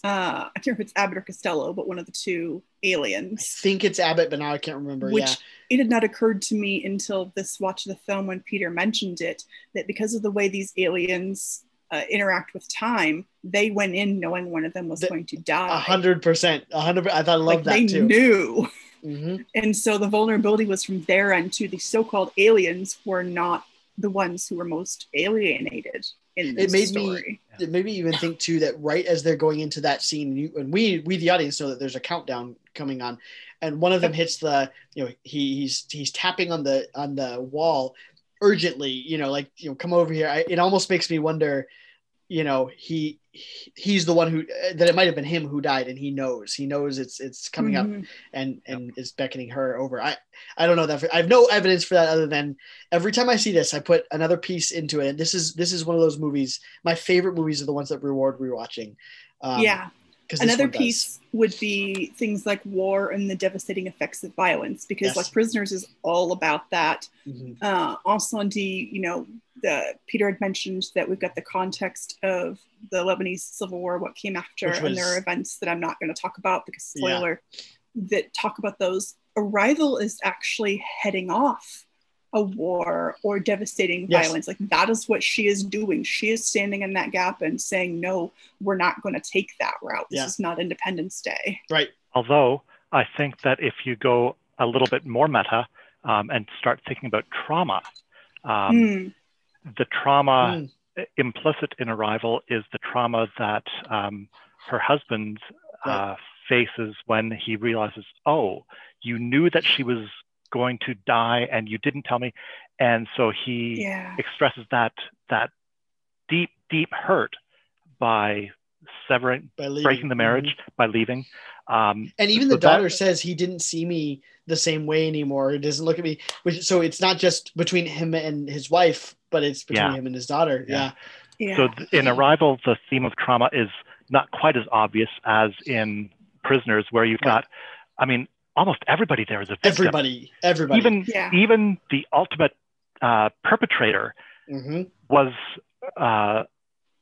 uh i can't remember if it's abbott or costello but one of the two aliens. I think it's Abbott, but now I can't remember. which yeah, it had not occurred to me until this watch of the film when Peter mentioned it that because of the way these aliens uh, interact with time, they went in knowing one of them was The- going to die. a hundred percent, a hundred. I thought I Like loved that they too. knew, Mhm. and so the vulnerability was from their end too. The so-called aliens were not the ones who were most alienated in this It made me- story. It made me even think too that right as they're going into that scene, and, you, and we we the audience know that there's a countdown coming on, and one of them hits the you know he he's he's tapping on the on the wall urgently, you know, like you know come over here. I, it almost makes me wonder, you know, he he's the one who that it might have been him who died, and he knows he knows it's it's coming up Mhm. and and is beckoning her over. I I don't know that for, I have no evidence for that other than every time I see this, I put another piece into it. And this is this is one of those movies. My favorite movies are the ones that reward rewatching. Um, yeah, another piece would be things like war and the devastating effects of violence because Yes. like prisoners is all about that Mhm. uh, also on D, you know, the Peter had mentioned that we've got the context of the Lebanese Civil War, what came after, Which and there are events that I'm not going to talk about because Yeah. spoiler that talk about those. Arrival is actually heading off a war or devastating Yes. violence. Like that is what she is doing. She is standing in that gap and saying, "No, we're not going to take that route. This Yeah. is not Independence Day." Right. Although I think that if you go a little bit more meta um, and start thinking about trauma, um, Hmm. the trauma Mm. implicit in Arrival is the trauma that um, her husband uh, faces when he realizes, oh, you knew that she was going to die and you didn't tell me. And so he Yeah. expresses that that deep, deep hurt by severing, by leaving. breaking the marriage by leaving. Um, And even So the daughter that- says he didn't see me the same way anymore. He doesn't look at me. Which so it's not just between him and his wife, but it's between Yeah. him and his daughter. Yeah. Yeah. Yeah. So th- in Arrival, the theme of trauma is not quite as obvious as in Prisoners, where you've Right. got, I mean, almost everybody there is a victim. Everybody. Everybody. Even yeah. even the ultimate uh, perpetrator Mhm. was uh,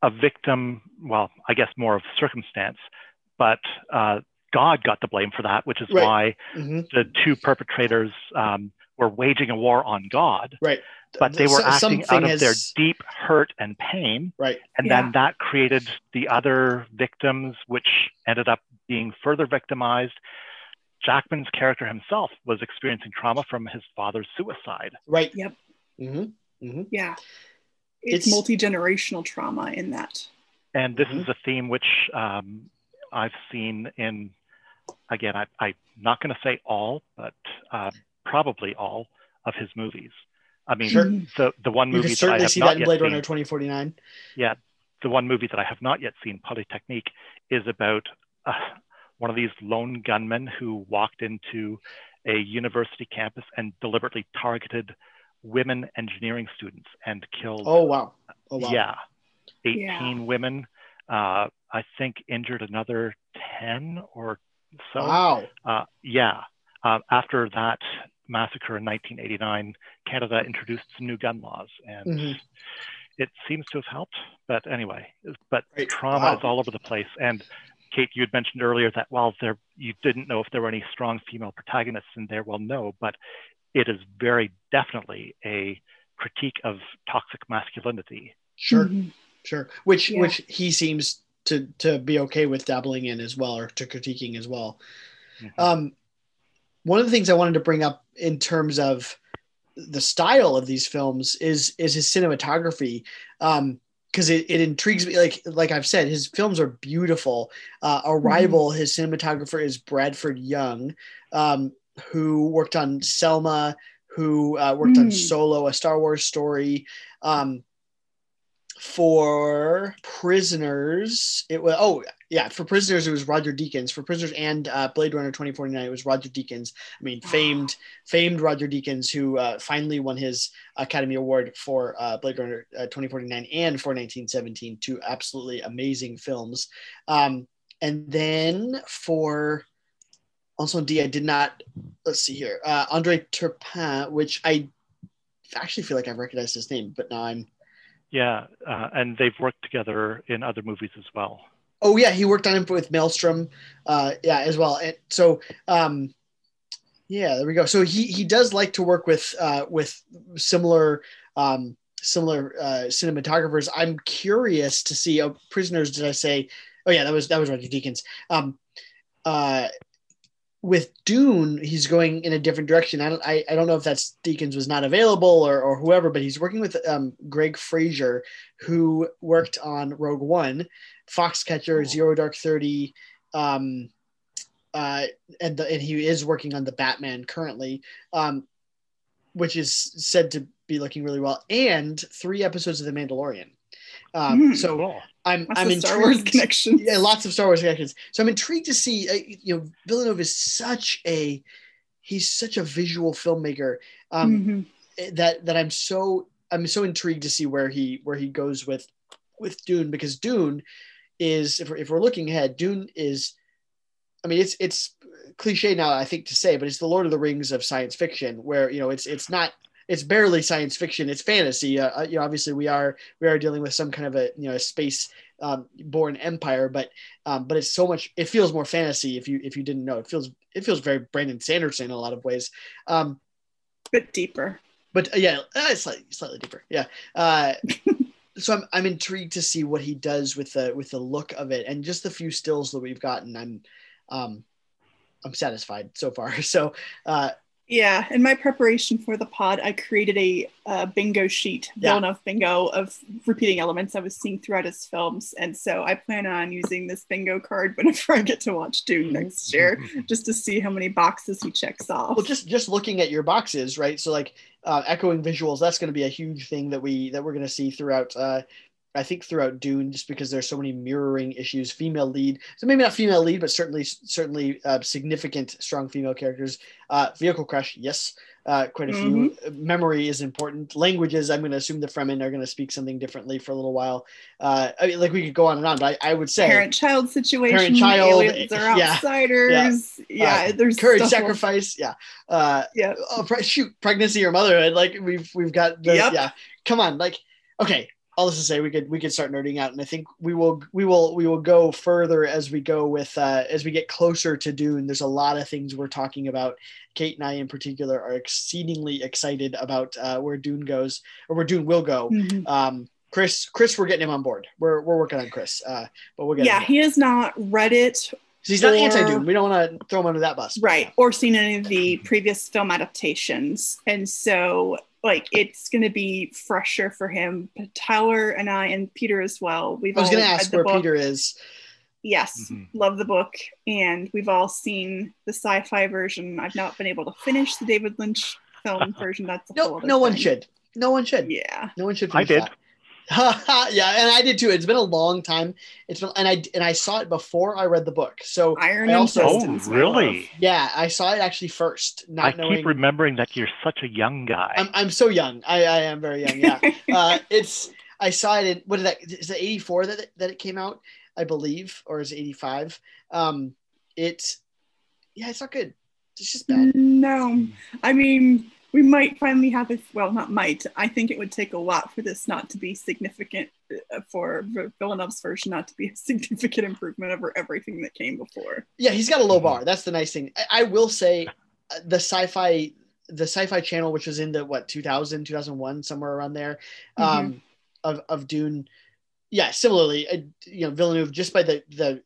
a victim. Well, I guess more of circumstance, but uh, God got the blame for that, which is Right. why Mhm. the two perpetrators um, were waging a war on God. Right. But they were So- acting out something of their deep hurt and pain. Right. And Yeah. then that created the other victims, which ended up being further victimized. Jackman's character himself was experiencing trauma from his father's suicide. Right. Yep. Mm-hmm. Yeah. It's, It's- multi generational trauma in that. And this Mhm. is a theme which um, I've seen in, again, I, I'm not going to say all, but uh, probably all of his movies. I mean, Sure. Mhm. the, the one You movie can that I certainly have see not that in yet Blade seen, Runner 2049. Yeah, the one movie that I have not yet seen, Polytechnique, is about uh, one of these lone gunmen who walked into a university campus and deliberately targeted women engineering students and killed, Oh wow. Oh wow. yeah, 18 Yeah. women. Uh, I think injured another 10 or so. Wow. Uh, yeah. Uh, after that massacre in 1989, Canada introduced some new gun laws, and Mhm. it seems to have helped. But anyway, but Right. trauma Wow. is all over the place. And Kate, you had mentioned earlier that while there you didn't know if there were any strong female protagonists in there. Well, no, but it is very definitely a critique of toxic masculinity. Sure. Mhm. Sure. Which Yeah. which he seems to to be okay with dabbling in as well, or to critiquing as well. Mhm. Um, one of the things I wanted to bring up in terms of the style of these films is is his cinematography. Um, because it, it intrigues me like like I've said, his films are beautiful. Uh, Arrival, his cinematographer is Bradford Young, um, who worked on Selma, who uh, worked on Mm. Solo, a Star Wars story. Um, for prisoners, it was oh yeah, for prisoners it was Roger Deakins. For prisoners and uh, Blade Runner 2049, it was Roger Deakins. I mean, famed famed Roger Deakins, who uh, finally won his Academy Award for uh, Blade Runner uh, 2049 and for 1917, two absolutely amazing films. Um, and then for also D, I did not. Let's see here, uh, Andre Turpin, which I actually feel like I've recognized his name, but now I'm Yeah, uh, and they've worked together in other movies as well. Oh yeah, he worked on it with Maelstrom, uh, yeah, as well. And so, um, yeah, there we go. So he he does like to work with uh, with similar um, similar uh, cinematographers. I'm curious to see. Oh, Prisoners, did I say? Oh yeah, that was that was Roger Deakins. Um, uh, with Dune, he's going in a different direction. I don't I, I don't know if that's Deakins was not available or or whoever, but he's working with um, Greig Fraser, who worked on Rogue One. Foxcatcher, Cool. Zero Dark Thirty, um, uh, and the, and he is working on the Batman currently, um, which is said to be looking really well, and three episodes of The Mandalorian. Um, Hmm. So Cool. I'm I'm of Star Wars intrigued. connections. Yeah, lots of Star Wars connections. So I'm intrigued to see. Uh, you know, Villeneuve is such a he's such a visual filmmaker. Um, Mhm. that that I'm so I'm so intrigued to see where he where he goes with with Dune because Dune is if we're, if we're looking ahead, Dune is I mean it's it's cliche now I think to say, but it's the Lord of the Rings of science fiction where you know it's it's not it's barely science fiction it's fantasy uh, uh, you know obviously we are we are dealing with some kind of a you know a space um, born empire but um, but it's so much it feels more fantasy if you if you didn't know it feels it feels very Brandon Sanderson in a lot of ways um, Bit deeper. but uh, yeah, uh, slightly slightly deeper. Yeah. Uh, so I'm I'm intrigued to see what he does with the with the look of it and just the few stills that we've gotten. I'm um I'm satisfied so far. So uh, Yeah, in my preparation for the pod, I created a uh, bingo sheet, Yeah. Villeneuve bingo, of repeating elements I was seeing throughout his films, and so I plan on using this bingo card whenever I get to watch Dune next year, just to see how many boxes he checks off. Well, just just looking at your boxes, right? So like uh, echoing visuals, that's going to be a huge thing that we that we're going to see throughout. Uh, I think throughout Dune, just because there's so many mirroring issues, female lead, so maybe not female lead, but certainly certainly uh, significant strong female characters. Uh, vehicle crash, yes, uh, quite a few. Memory is important. Languages, I'm going to assume the Fremen are going to speak something differently for a little while. Uh, I mean, like we could go on and on, but I, I would say parent-child situation, Parent-child, aliens are yeah, outsiders. Yeah, Uh, there's courage, sacrifice, yeah. Uh, Yeah, oh, shoot, pregnancy or motherhood. Like we've we've got the Yep. yeah. Come on, like okay. All this to say, we could we could start nerding out, and I think we will we will we will go further as we go with uh, as we get closer to Dune. There's a lot of things we're talking about. Kate and I, in particular, are exceedingly excited about uh, where Dune goes or where Dune will go. Mhm. Um, Chris, Chris, we're getting him on board. We're we're working on Chris, uh, but we'll get yeah, he has not read it So he's not anti Dune. We don't want to throw him under that bus. right or seen any of the previous film adaptations and so like it's going to be fresher for him But Tyler and i and peter as well we've I was all going to ask the where book. Peter is. yes Mhm. love the book and we've all seen the sci-fi version i've not been able to finish the david lynch film version that's a whole No, other no one should. No one should. yeah No one should. I did. that. yeah, and I did too. It's been a long time. It's been, and I and I saw it before I read the book. So iron I also- Oh, really? yeah, I saw it actually first, not I knowing. keep remembering that you're such a young guy. I'm I'm so young. I I am very young. Yeah. uh, it's I saw it in what did that is it 84 that it, that it came out I believe or is it 85 um it's yeah it's not good it's just bad No, I mean, we might finally have this. Well, not might. I think it would take a lot for this not to be significant, uh, for Villeneuve's version not to be a significant improvement over everything that came before. yeah he's got a low Mhm. bar that's the nice thing I, I will say uh, the sci-fi the sci-fi channel which was in the what 2000 2001 somewhere around there um of, of Dune yeah similarly uh, you know Villeneuve just by the the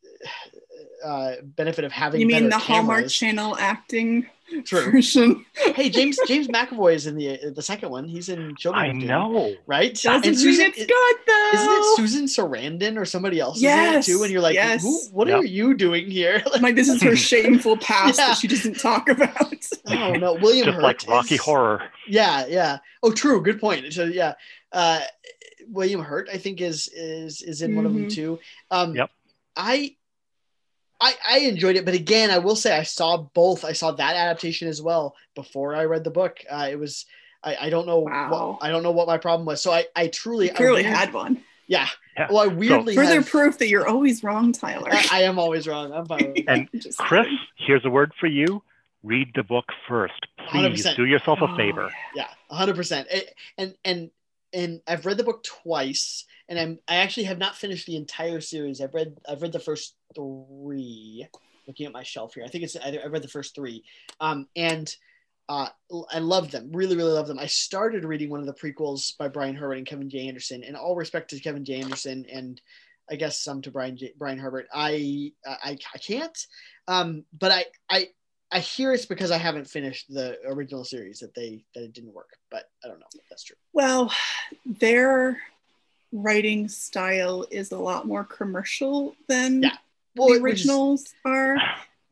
uh, benefit of having You mean the better Hallmark. Channel acting True. version? hey James James McAvoy is in the the second one he's in Children I of Dune. know. right? Doesn't and mean Susan, it's good though. isn't it Susan Sarandon or somebody else is in it Yes, too? And you're like, yes. Who, what Yep. are you doing here? Like, Like this is her shameful past Yeah. that she doesn't talk about. oh no, William Just Hurt like Rocky is- Horror. Yeah, yeah. Oh, true. Good point. So yeah, uh, William Hurt, I think is is is in one of them Mhm. too. Um, Yep. I. I, I enjoyed it, but again, I will say I saw both. I saw that adaptation as well before I read the book. Uh, it was I, I don't know Wow. what I don't know what my problem was. So I I truly You clearly I weird- had one. yeah. Yeah. Well, I weirdly Further have- proof that you're always wrong, Tyler. I, I am always wrong. I'm fine. And Just Chris, kidding. here's a word for you. Read the book first. Please 100%. do yourself a Oh, favor. yeah, hundred percent. And and and I've read the book twice, and I'm I actually have not finished the entire series. I've read I've read the first three. Looking at my shelf here, I think it's I've read the first three, um, and uh, I love them. Really, really love them. I started reading one of the prequels by Brian Herbert and Kevin J. Anderson. And all respect to Kevin J. Anderson, and I guess some to Brian J, Brian Herbert. I I, I can't, um, but I I I hear it's because I haven't finished the original series that they that it didn't work. But I don't know if that's true. Well, their writing style is a lot more commercial than Yeah. Well, the it- which originals are.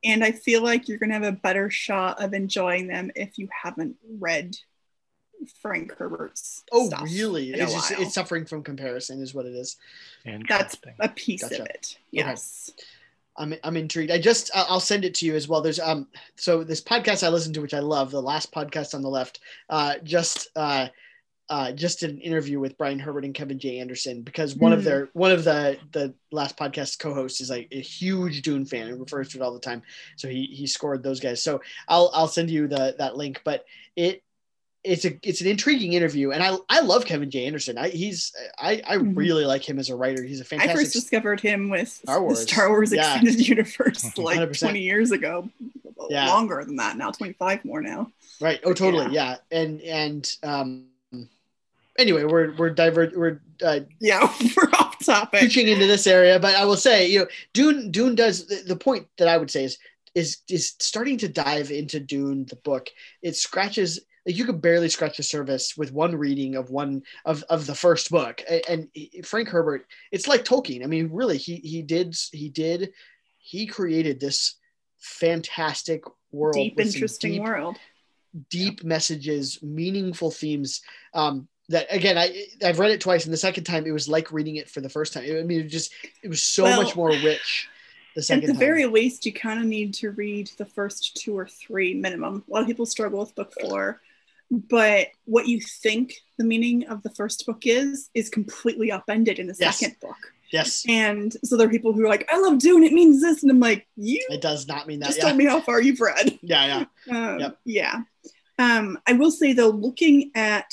And I feel like you're going to have a better shot of enjoying them if you haven't read Frank Herbert's oh, stuff really? in a It's just it's suffering from comparison, is what it is. And That's a piece Gotcha. of it. Yes. I'm I'm intrigued. I just I'll I'll send it to you as well. There's um so this podcast I listen to, which I love, the last podcast on the left, uh, just uh, uh, just did an interview with Brian Herbert and Kevin J. Anderson because one of Hmm. their one of the the last podcast co-hosts is like a huge Dune fan and refers to it all the time. So he he scored those guys. So I'll I'll send you the that link. But it it's a it's an intriguing interview, and I I love Kevin J. Anderson. I he's I I Mhm. really like him as a writer. He's a fantastic. I first discovered him with Star Wars. Star Wars Yeah. Extended Universe like 100%. 20 years ago. Yeah. Longer than that now, 25 more now. Right. Oh, totally. Yeah. And and um, anyway, we're we're diver we're uh, Yeah, we're off topic. pitching into this area, but I will say, you know, Dune Dune does the, the point that I would say is is is starting to dive into Dune the book. It scratches like you could barely scratch the surface with one reading of one of, of the first book. And, and Frank Herbert, it's like Tolkien. I mean, really, he he did he did he created this fantastic world, deep, interesting deep, world, deep yeah. messages, meaningful themes. Um, that again, I I've read it twice, and the second time it was like reading it for the first time. I mean, it just it was so well, much more rich. The second at the time. very least, you kind of need to read the first two or three minimum. A lot of people struggle with book four but what you think the meaning of the first book is is completely upended in the yes. second book. Yes. And so there are people who are like, I love Dune, it means this. And I'm like, you it does not mean that. Just yeah. tell me how far you've read. Yeah, yeah. Um, yep. Yeah. Um, I will say though, looking at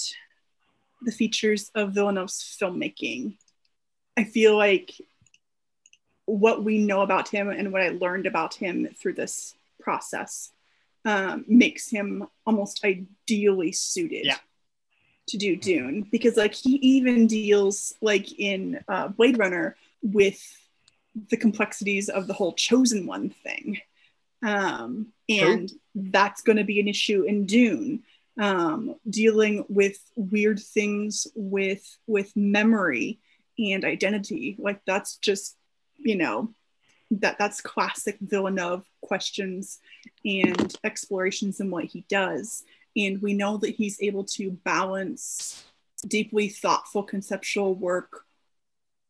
the features of Villeneuve's filmmaking, I feel like what we know about him and what I learned about him through this process um, makes him almost ideally suited yeah. to do Dune because like he even deals like in uh, Blade Runner with the complexities of the whole chosen one thing. Um, and True. that's going to be an issue in Dune. Um, dealing with weird things with with memory and identity like that's just you know that that's classic Villeneuve questions and explorations in what he does. And we know that he's able to balance deeply thoughtful conceptual work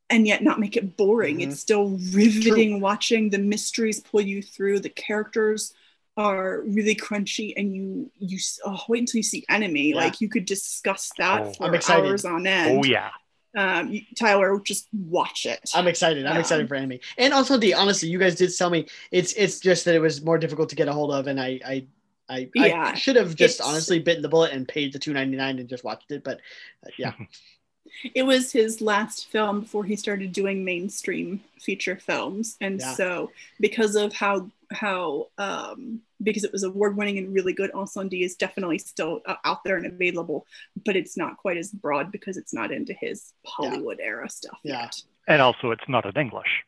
and yet not make it boring. Mm-hmm. It's still riveting True. watching the mysteries pull you through. The characters are really crunchy and you you oh, wait until you see enemy. Yeah. Like you could discuss that oh, for hours on end. Oh yeah um, Tyler, just watch it. I'm excited. I'm excited for Enemy, and also the Honestly, you guys did tell me it's it's just that it was more difficult to get a hold of, and I I I, yeah, I should have just honestly bitten the bullet and paid the 2.99 and just watched it, but uh, yeah. it was his last film before he started doing mainstream feature films, and yeah. so because of how how um, because it was award winning and really good. Incendies is definitely still uh, out there and available, but it's not quite as broad because it's not into his Hollywood yeah. era stuff yeah. yet. And also, it's not in English.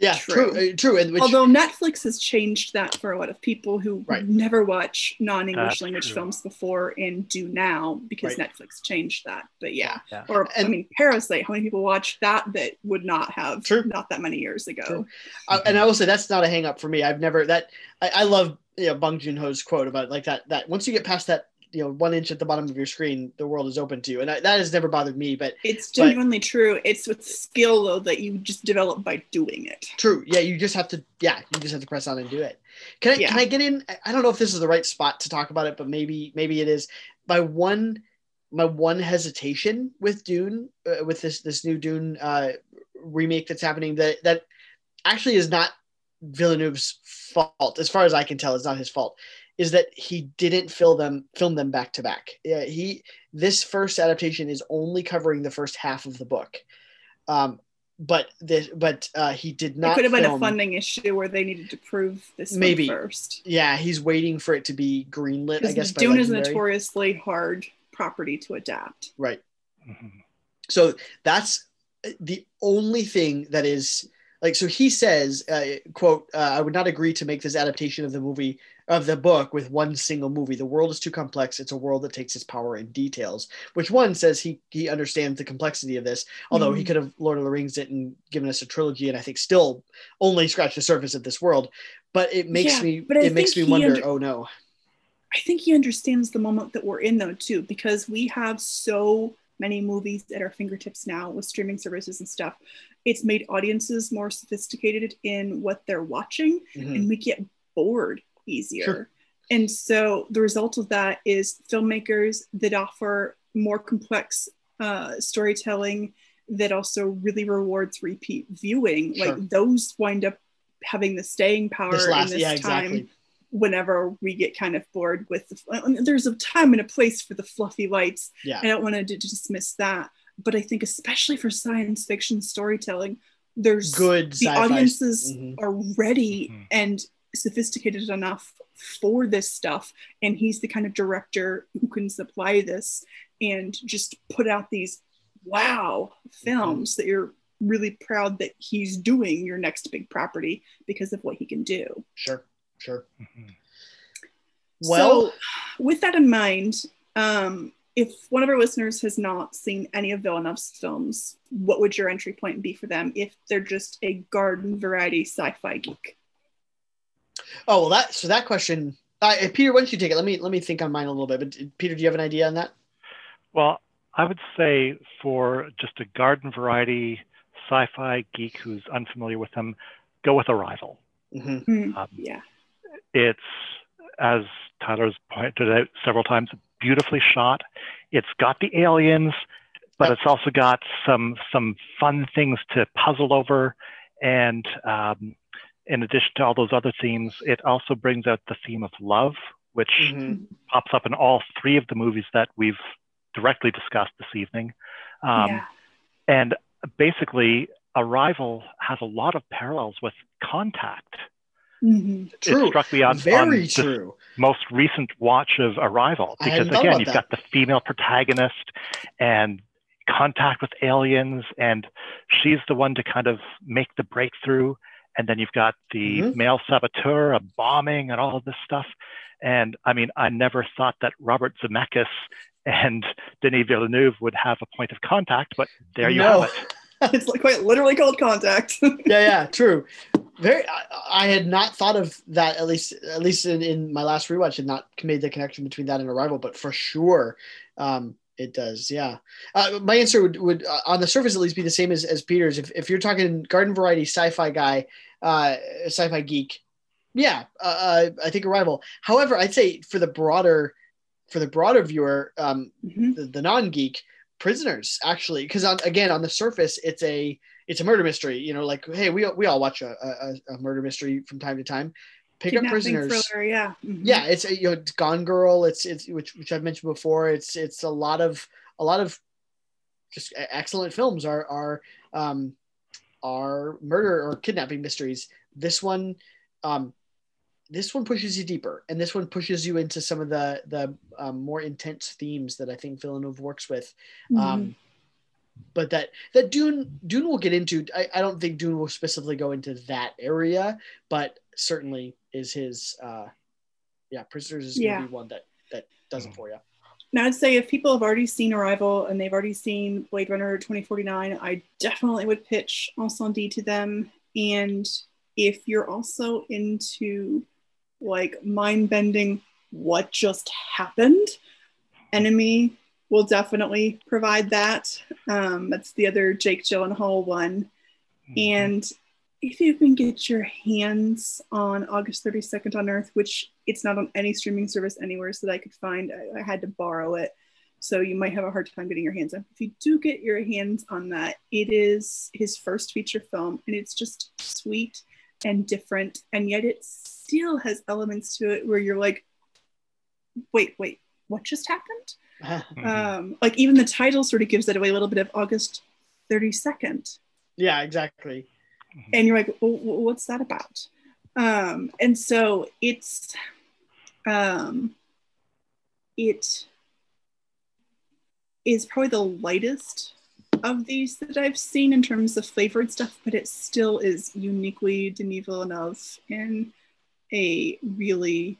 Yeah, true, true. Uh, true. And which... Although Netflix has changed that for a lot of people who right. never watch non-English That's language true. films before and do now because right. Netflix changed that. But yeah, yeah. or and, I mean, Parasite. How many people watch that that would not have true. not that many years ago? Uh, and I will say that's not a hang up for me. I've never that I, I love you know Bong Joon Ho's quote about like that that once you get past that you know one inch at the bottom of your screen the world is open to you. And I, that has never bothered me but it's genuinely but, true. It's with skill though that you just develop by doing it. True. Yeah you just have to yeah you just have to press on and do it. Can i yeah. can i get in? I don't know if this is the right spot to talk about it but maybe maybe it is. My one my one hesitation with dune uh, with this this new dune uh remake that's happening that that actually is not villeneuve's fault. As far as i can tell it's not his fault is that he didn't fill them film them back to back. Yeah, he this first adaptation is only covering the first half of the book. Um, but this but uh, he did not. It could have been a funding issue where they needed to prove this maybe first. Yeah, he's waiting for it to be greenlit. I guess Dune is notoriously hard property to adapt. Right. Mm-hmm. So that's the only thing that is like. So he says, uh, "quote uh, I would not agree to make this adaptation of the movie of the book with one single movie. The world is too complex. It's a world that takes its power in details. Which one says he he understands the complexity of this, although mm-hmm. he could have Lord of the Rings it and given us a trilogy, and I think still only scratched the surface of this world. But it makes yeah, me it makes me wonder. Under- oh no. I think he understands the moment that we're in though too, because we have so many movies at our fingertips now with streaming services and stuff. It's made audiences more sophisticated in what they're watching, mm-hmm. and we get bored easier. Sure. And so the result of that is filmmakers that offer more complex uh, storytelling that also really rewards repeat viewing. Sure. Like those wind up having the staying power this last, in this yeah, time. Exactly. Whenever we get kind of bored with the, there's a time and a place for the fluffy lights. Yeah. I don't want to dismiss that, but I think especially for science fiction storytelling, there's good the audiences mm-hmm. are ready mm-hmm. and sophisticated enough for this stuff and he's the kind of director who can supply this and just put out these wow films mm-hmm. that you're really proud that he's doing your next big property because of what he can do sure Sure. Mhm. Well, so, with that in mind, um, if one of our listeners has not seen any of Villeneuve's films, what would your entry point be for them if they're just a garden variety sci-fi geek? Oh well, that so that question. Uh, Peter, why don't you take it? Let me let me think on mine a little bit. But Peter, do you have an idea on that? Well, I would say for just a garden variety sci-fi geek who's unfamiliar with them, go with Arrival. hmm Hmm, Um, yeah. It's, as Tyler's pointed out several times, beautifully shot. It's got the aliens, but Yep. it's also got some some fun things to puzzle over. And um, in addition to all those other themes, it also brings out the theme of love, which hmm pops up in all three of the movies that we've directly discussed this evening. Um, yeah. And basically, Arrival has a lot of parallels with Contact. Mhm. True. It struck me on, on Very this true. most recent watch of Arrival because again, you've that. got the female protagonist and contact with aliens, and she's the one to kind of make the breakthrough. And then you've got the Mhm. male saboteur, a bombing, and all of this stuff. And I mean, I never thought that Robert Zemeckis and Denis Villeneuve would have a point of contact, but there you No. have it. it's like quite literally called Contact. yeah, yeah, true. Very. I, I had not thought of that. At least, at least in, in my last rewatch, had not made the connection between that and Arrival. But for sure, um, it does. Yeah. Uh, my answer would, would uh, on the surface at least be the same as, as Peter's. If, if you're talking garden variety sci-fi guy, uh, sci-fi geek, yeah, uh, uh, I think Arrival. However, I'd say for the broader, for the broader viewer, um, Mhm. the, the non-geek prisoners actually because on again on the surface it's a it's a murder mystery you know like hey we, we all watch a, a, a murder mystery from time to time pick up prisoners thriller, yeah. Mhm. yeah it's a, you know it's gone girl it's it's which which i've mentioned before it's it's a lot of a lot of just excellent films are are um are murder or kidnapping mysteries this one um this one pushes you deeper and this one pushes you into some of the the um, more intense themes that i think villeneuve works with Mhm. um, but that that Dune Dune will get into. I, I don't think Dune will specifically go into that area, but certainly is his. Uh, yeah, Prisoners is Yeah. gonna be one that that does it for you. Now, I'd say if people have already seen Arrival and they've already seen Blade Runner 2049, I definitely would pitch Incendies to them. And if you're also into like mind bending, what just happened, Enemy will definitely provide that. Um, that's the other Jake Gyllenhaal one. And if you can get your hands on August 32nd on Earth, which it's not on any streaming service anywhere so that I could find, I, I had to borrow it. So you might have a hard time getting your hands on. If you do get your hands on that, it is his first feature film and it's just sweet and different. And yet it still has elements to it where you're like, wait, wait, what just happened? Mhm. Um, like even the title sort of gives it away a little bit of August 32nd yeah, exactly. And you're like well, what's that about um and so it's um it is probably the lightest of these that I've seen in terms of flavored stuff, but it still is uniquely Denis Villeneuve in a really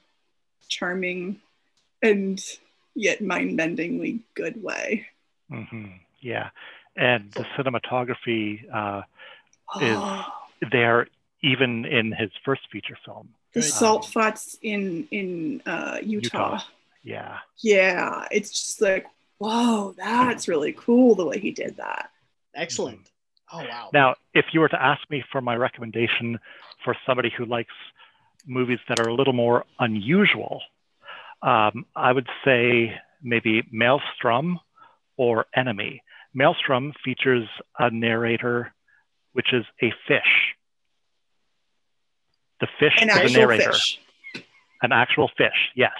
charming and yet mind-bendingly good way. hmm Yeah. And the cinematography uh, Is- there, even in his first feature film. the Right. salt flats in in uh, Utah. Utah. Yeah. Yeah, it's just like, whoa, that's really cool the way he did that. Excellent. Oh wow. Now, if you were to ask me for my recommendation for somebody who likes movies that are a little more unusual, um, I would say maybe Maelstrom or Enemy. Maelstrom features a narrator, which is a fish. The fish An is a actual narrator, fish. an actual fish, yes.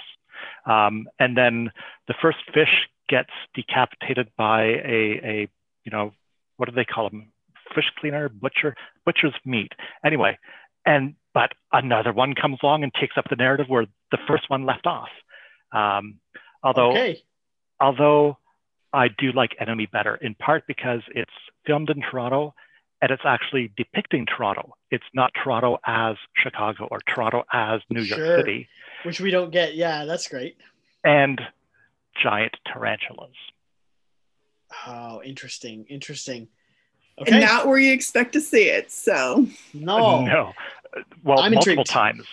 Um, and then the first fish gets decapitated by a, a, you know, what do they call them? Fish cleaner, butcher, butcher's meat. Anyway, and but another one comes along and takes up the narrative where the first one left off. Um, although okay. although I do like Enemy better, in part because it's filmed in Toronto and it's actually depicting Toronto. It's not Toronto as Chicago or Toronto as New Sure. York City, which we don't get. Yeah, that's great. and giant tarantulas. Oh, interesting, interesting. And not where you expect to see it. So no, No, well, I'm multiple intrigued. times.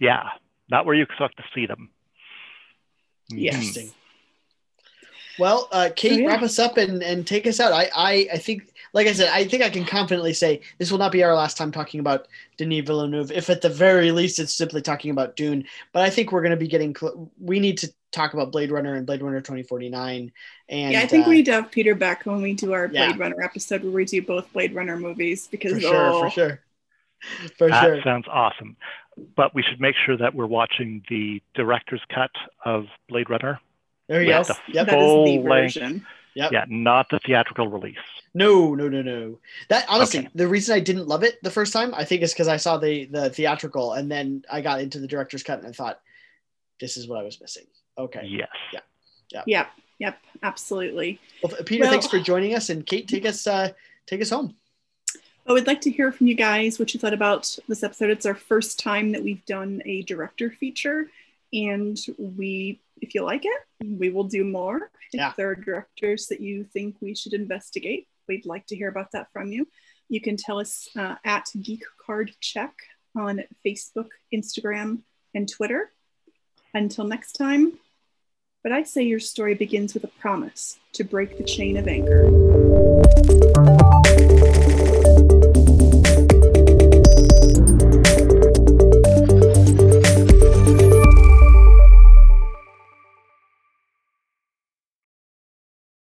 Yeah, not where you expect to see them. Yes. Mhm. Interesting. Well, uh, Kate, yeah. wrap us up and, and take us out. I, I, I think, like I said, I think I can confidently say this will not be our last time talking about Denis Villeneuve. If at the very least it's simply talking about Dune, but I think we're going to be getting. Cl- we need to talk about Blade Runner and Blade Runner 2049. And yeah, I think uh, we need to have Peter back when we do our Yeah. Blade Runner episode where we do both Blade Runner movies because for sure, oh, for sure, for That sure. sounds awesome. But we should make sure that we're watching the director's cut of Blade Runner. There you go. the Yep. that is the version. length. Version. Yep. Yeah, not the theatrical release. No, no, no, no. That honestly, Okay. the reason I didn't love it the first time, I think, is because I saw the the theatrical, and then I got into the director's cut, and I thought, this is what I was missing. Okay. Yes. Yeah. Yeah. Yep, yep, absolutely. Well, Peter, Well- thanks for joining us, and Kate, take us uh, take us home. I would like to hear from you guys what you thought about this episode. It's our first time that we've done a director feature, and we, if you like it, we will do more. Yeah. If there are directors that you think we should investigate, we'd like to hear about that from you. You can tell us uh, at Geek Card Check on Facebook, Instagram, and Twitter. Until next time, but I say your story begins with a promise to break the chain of anger.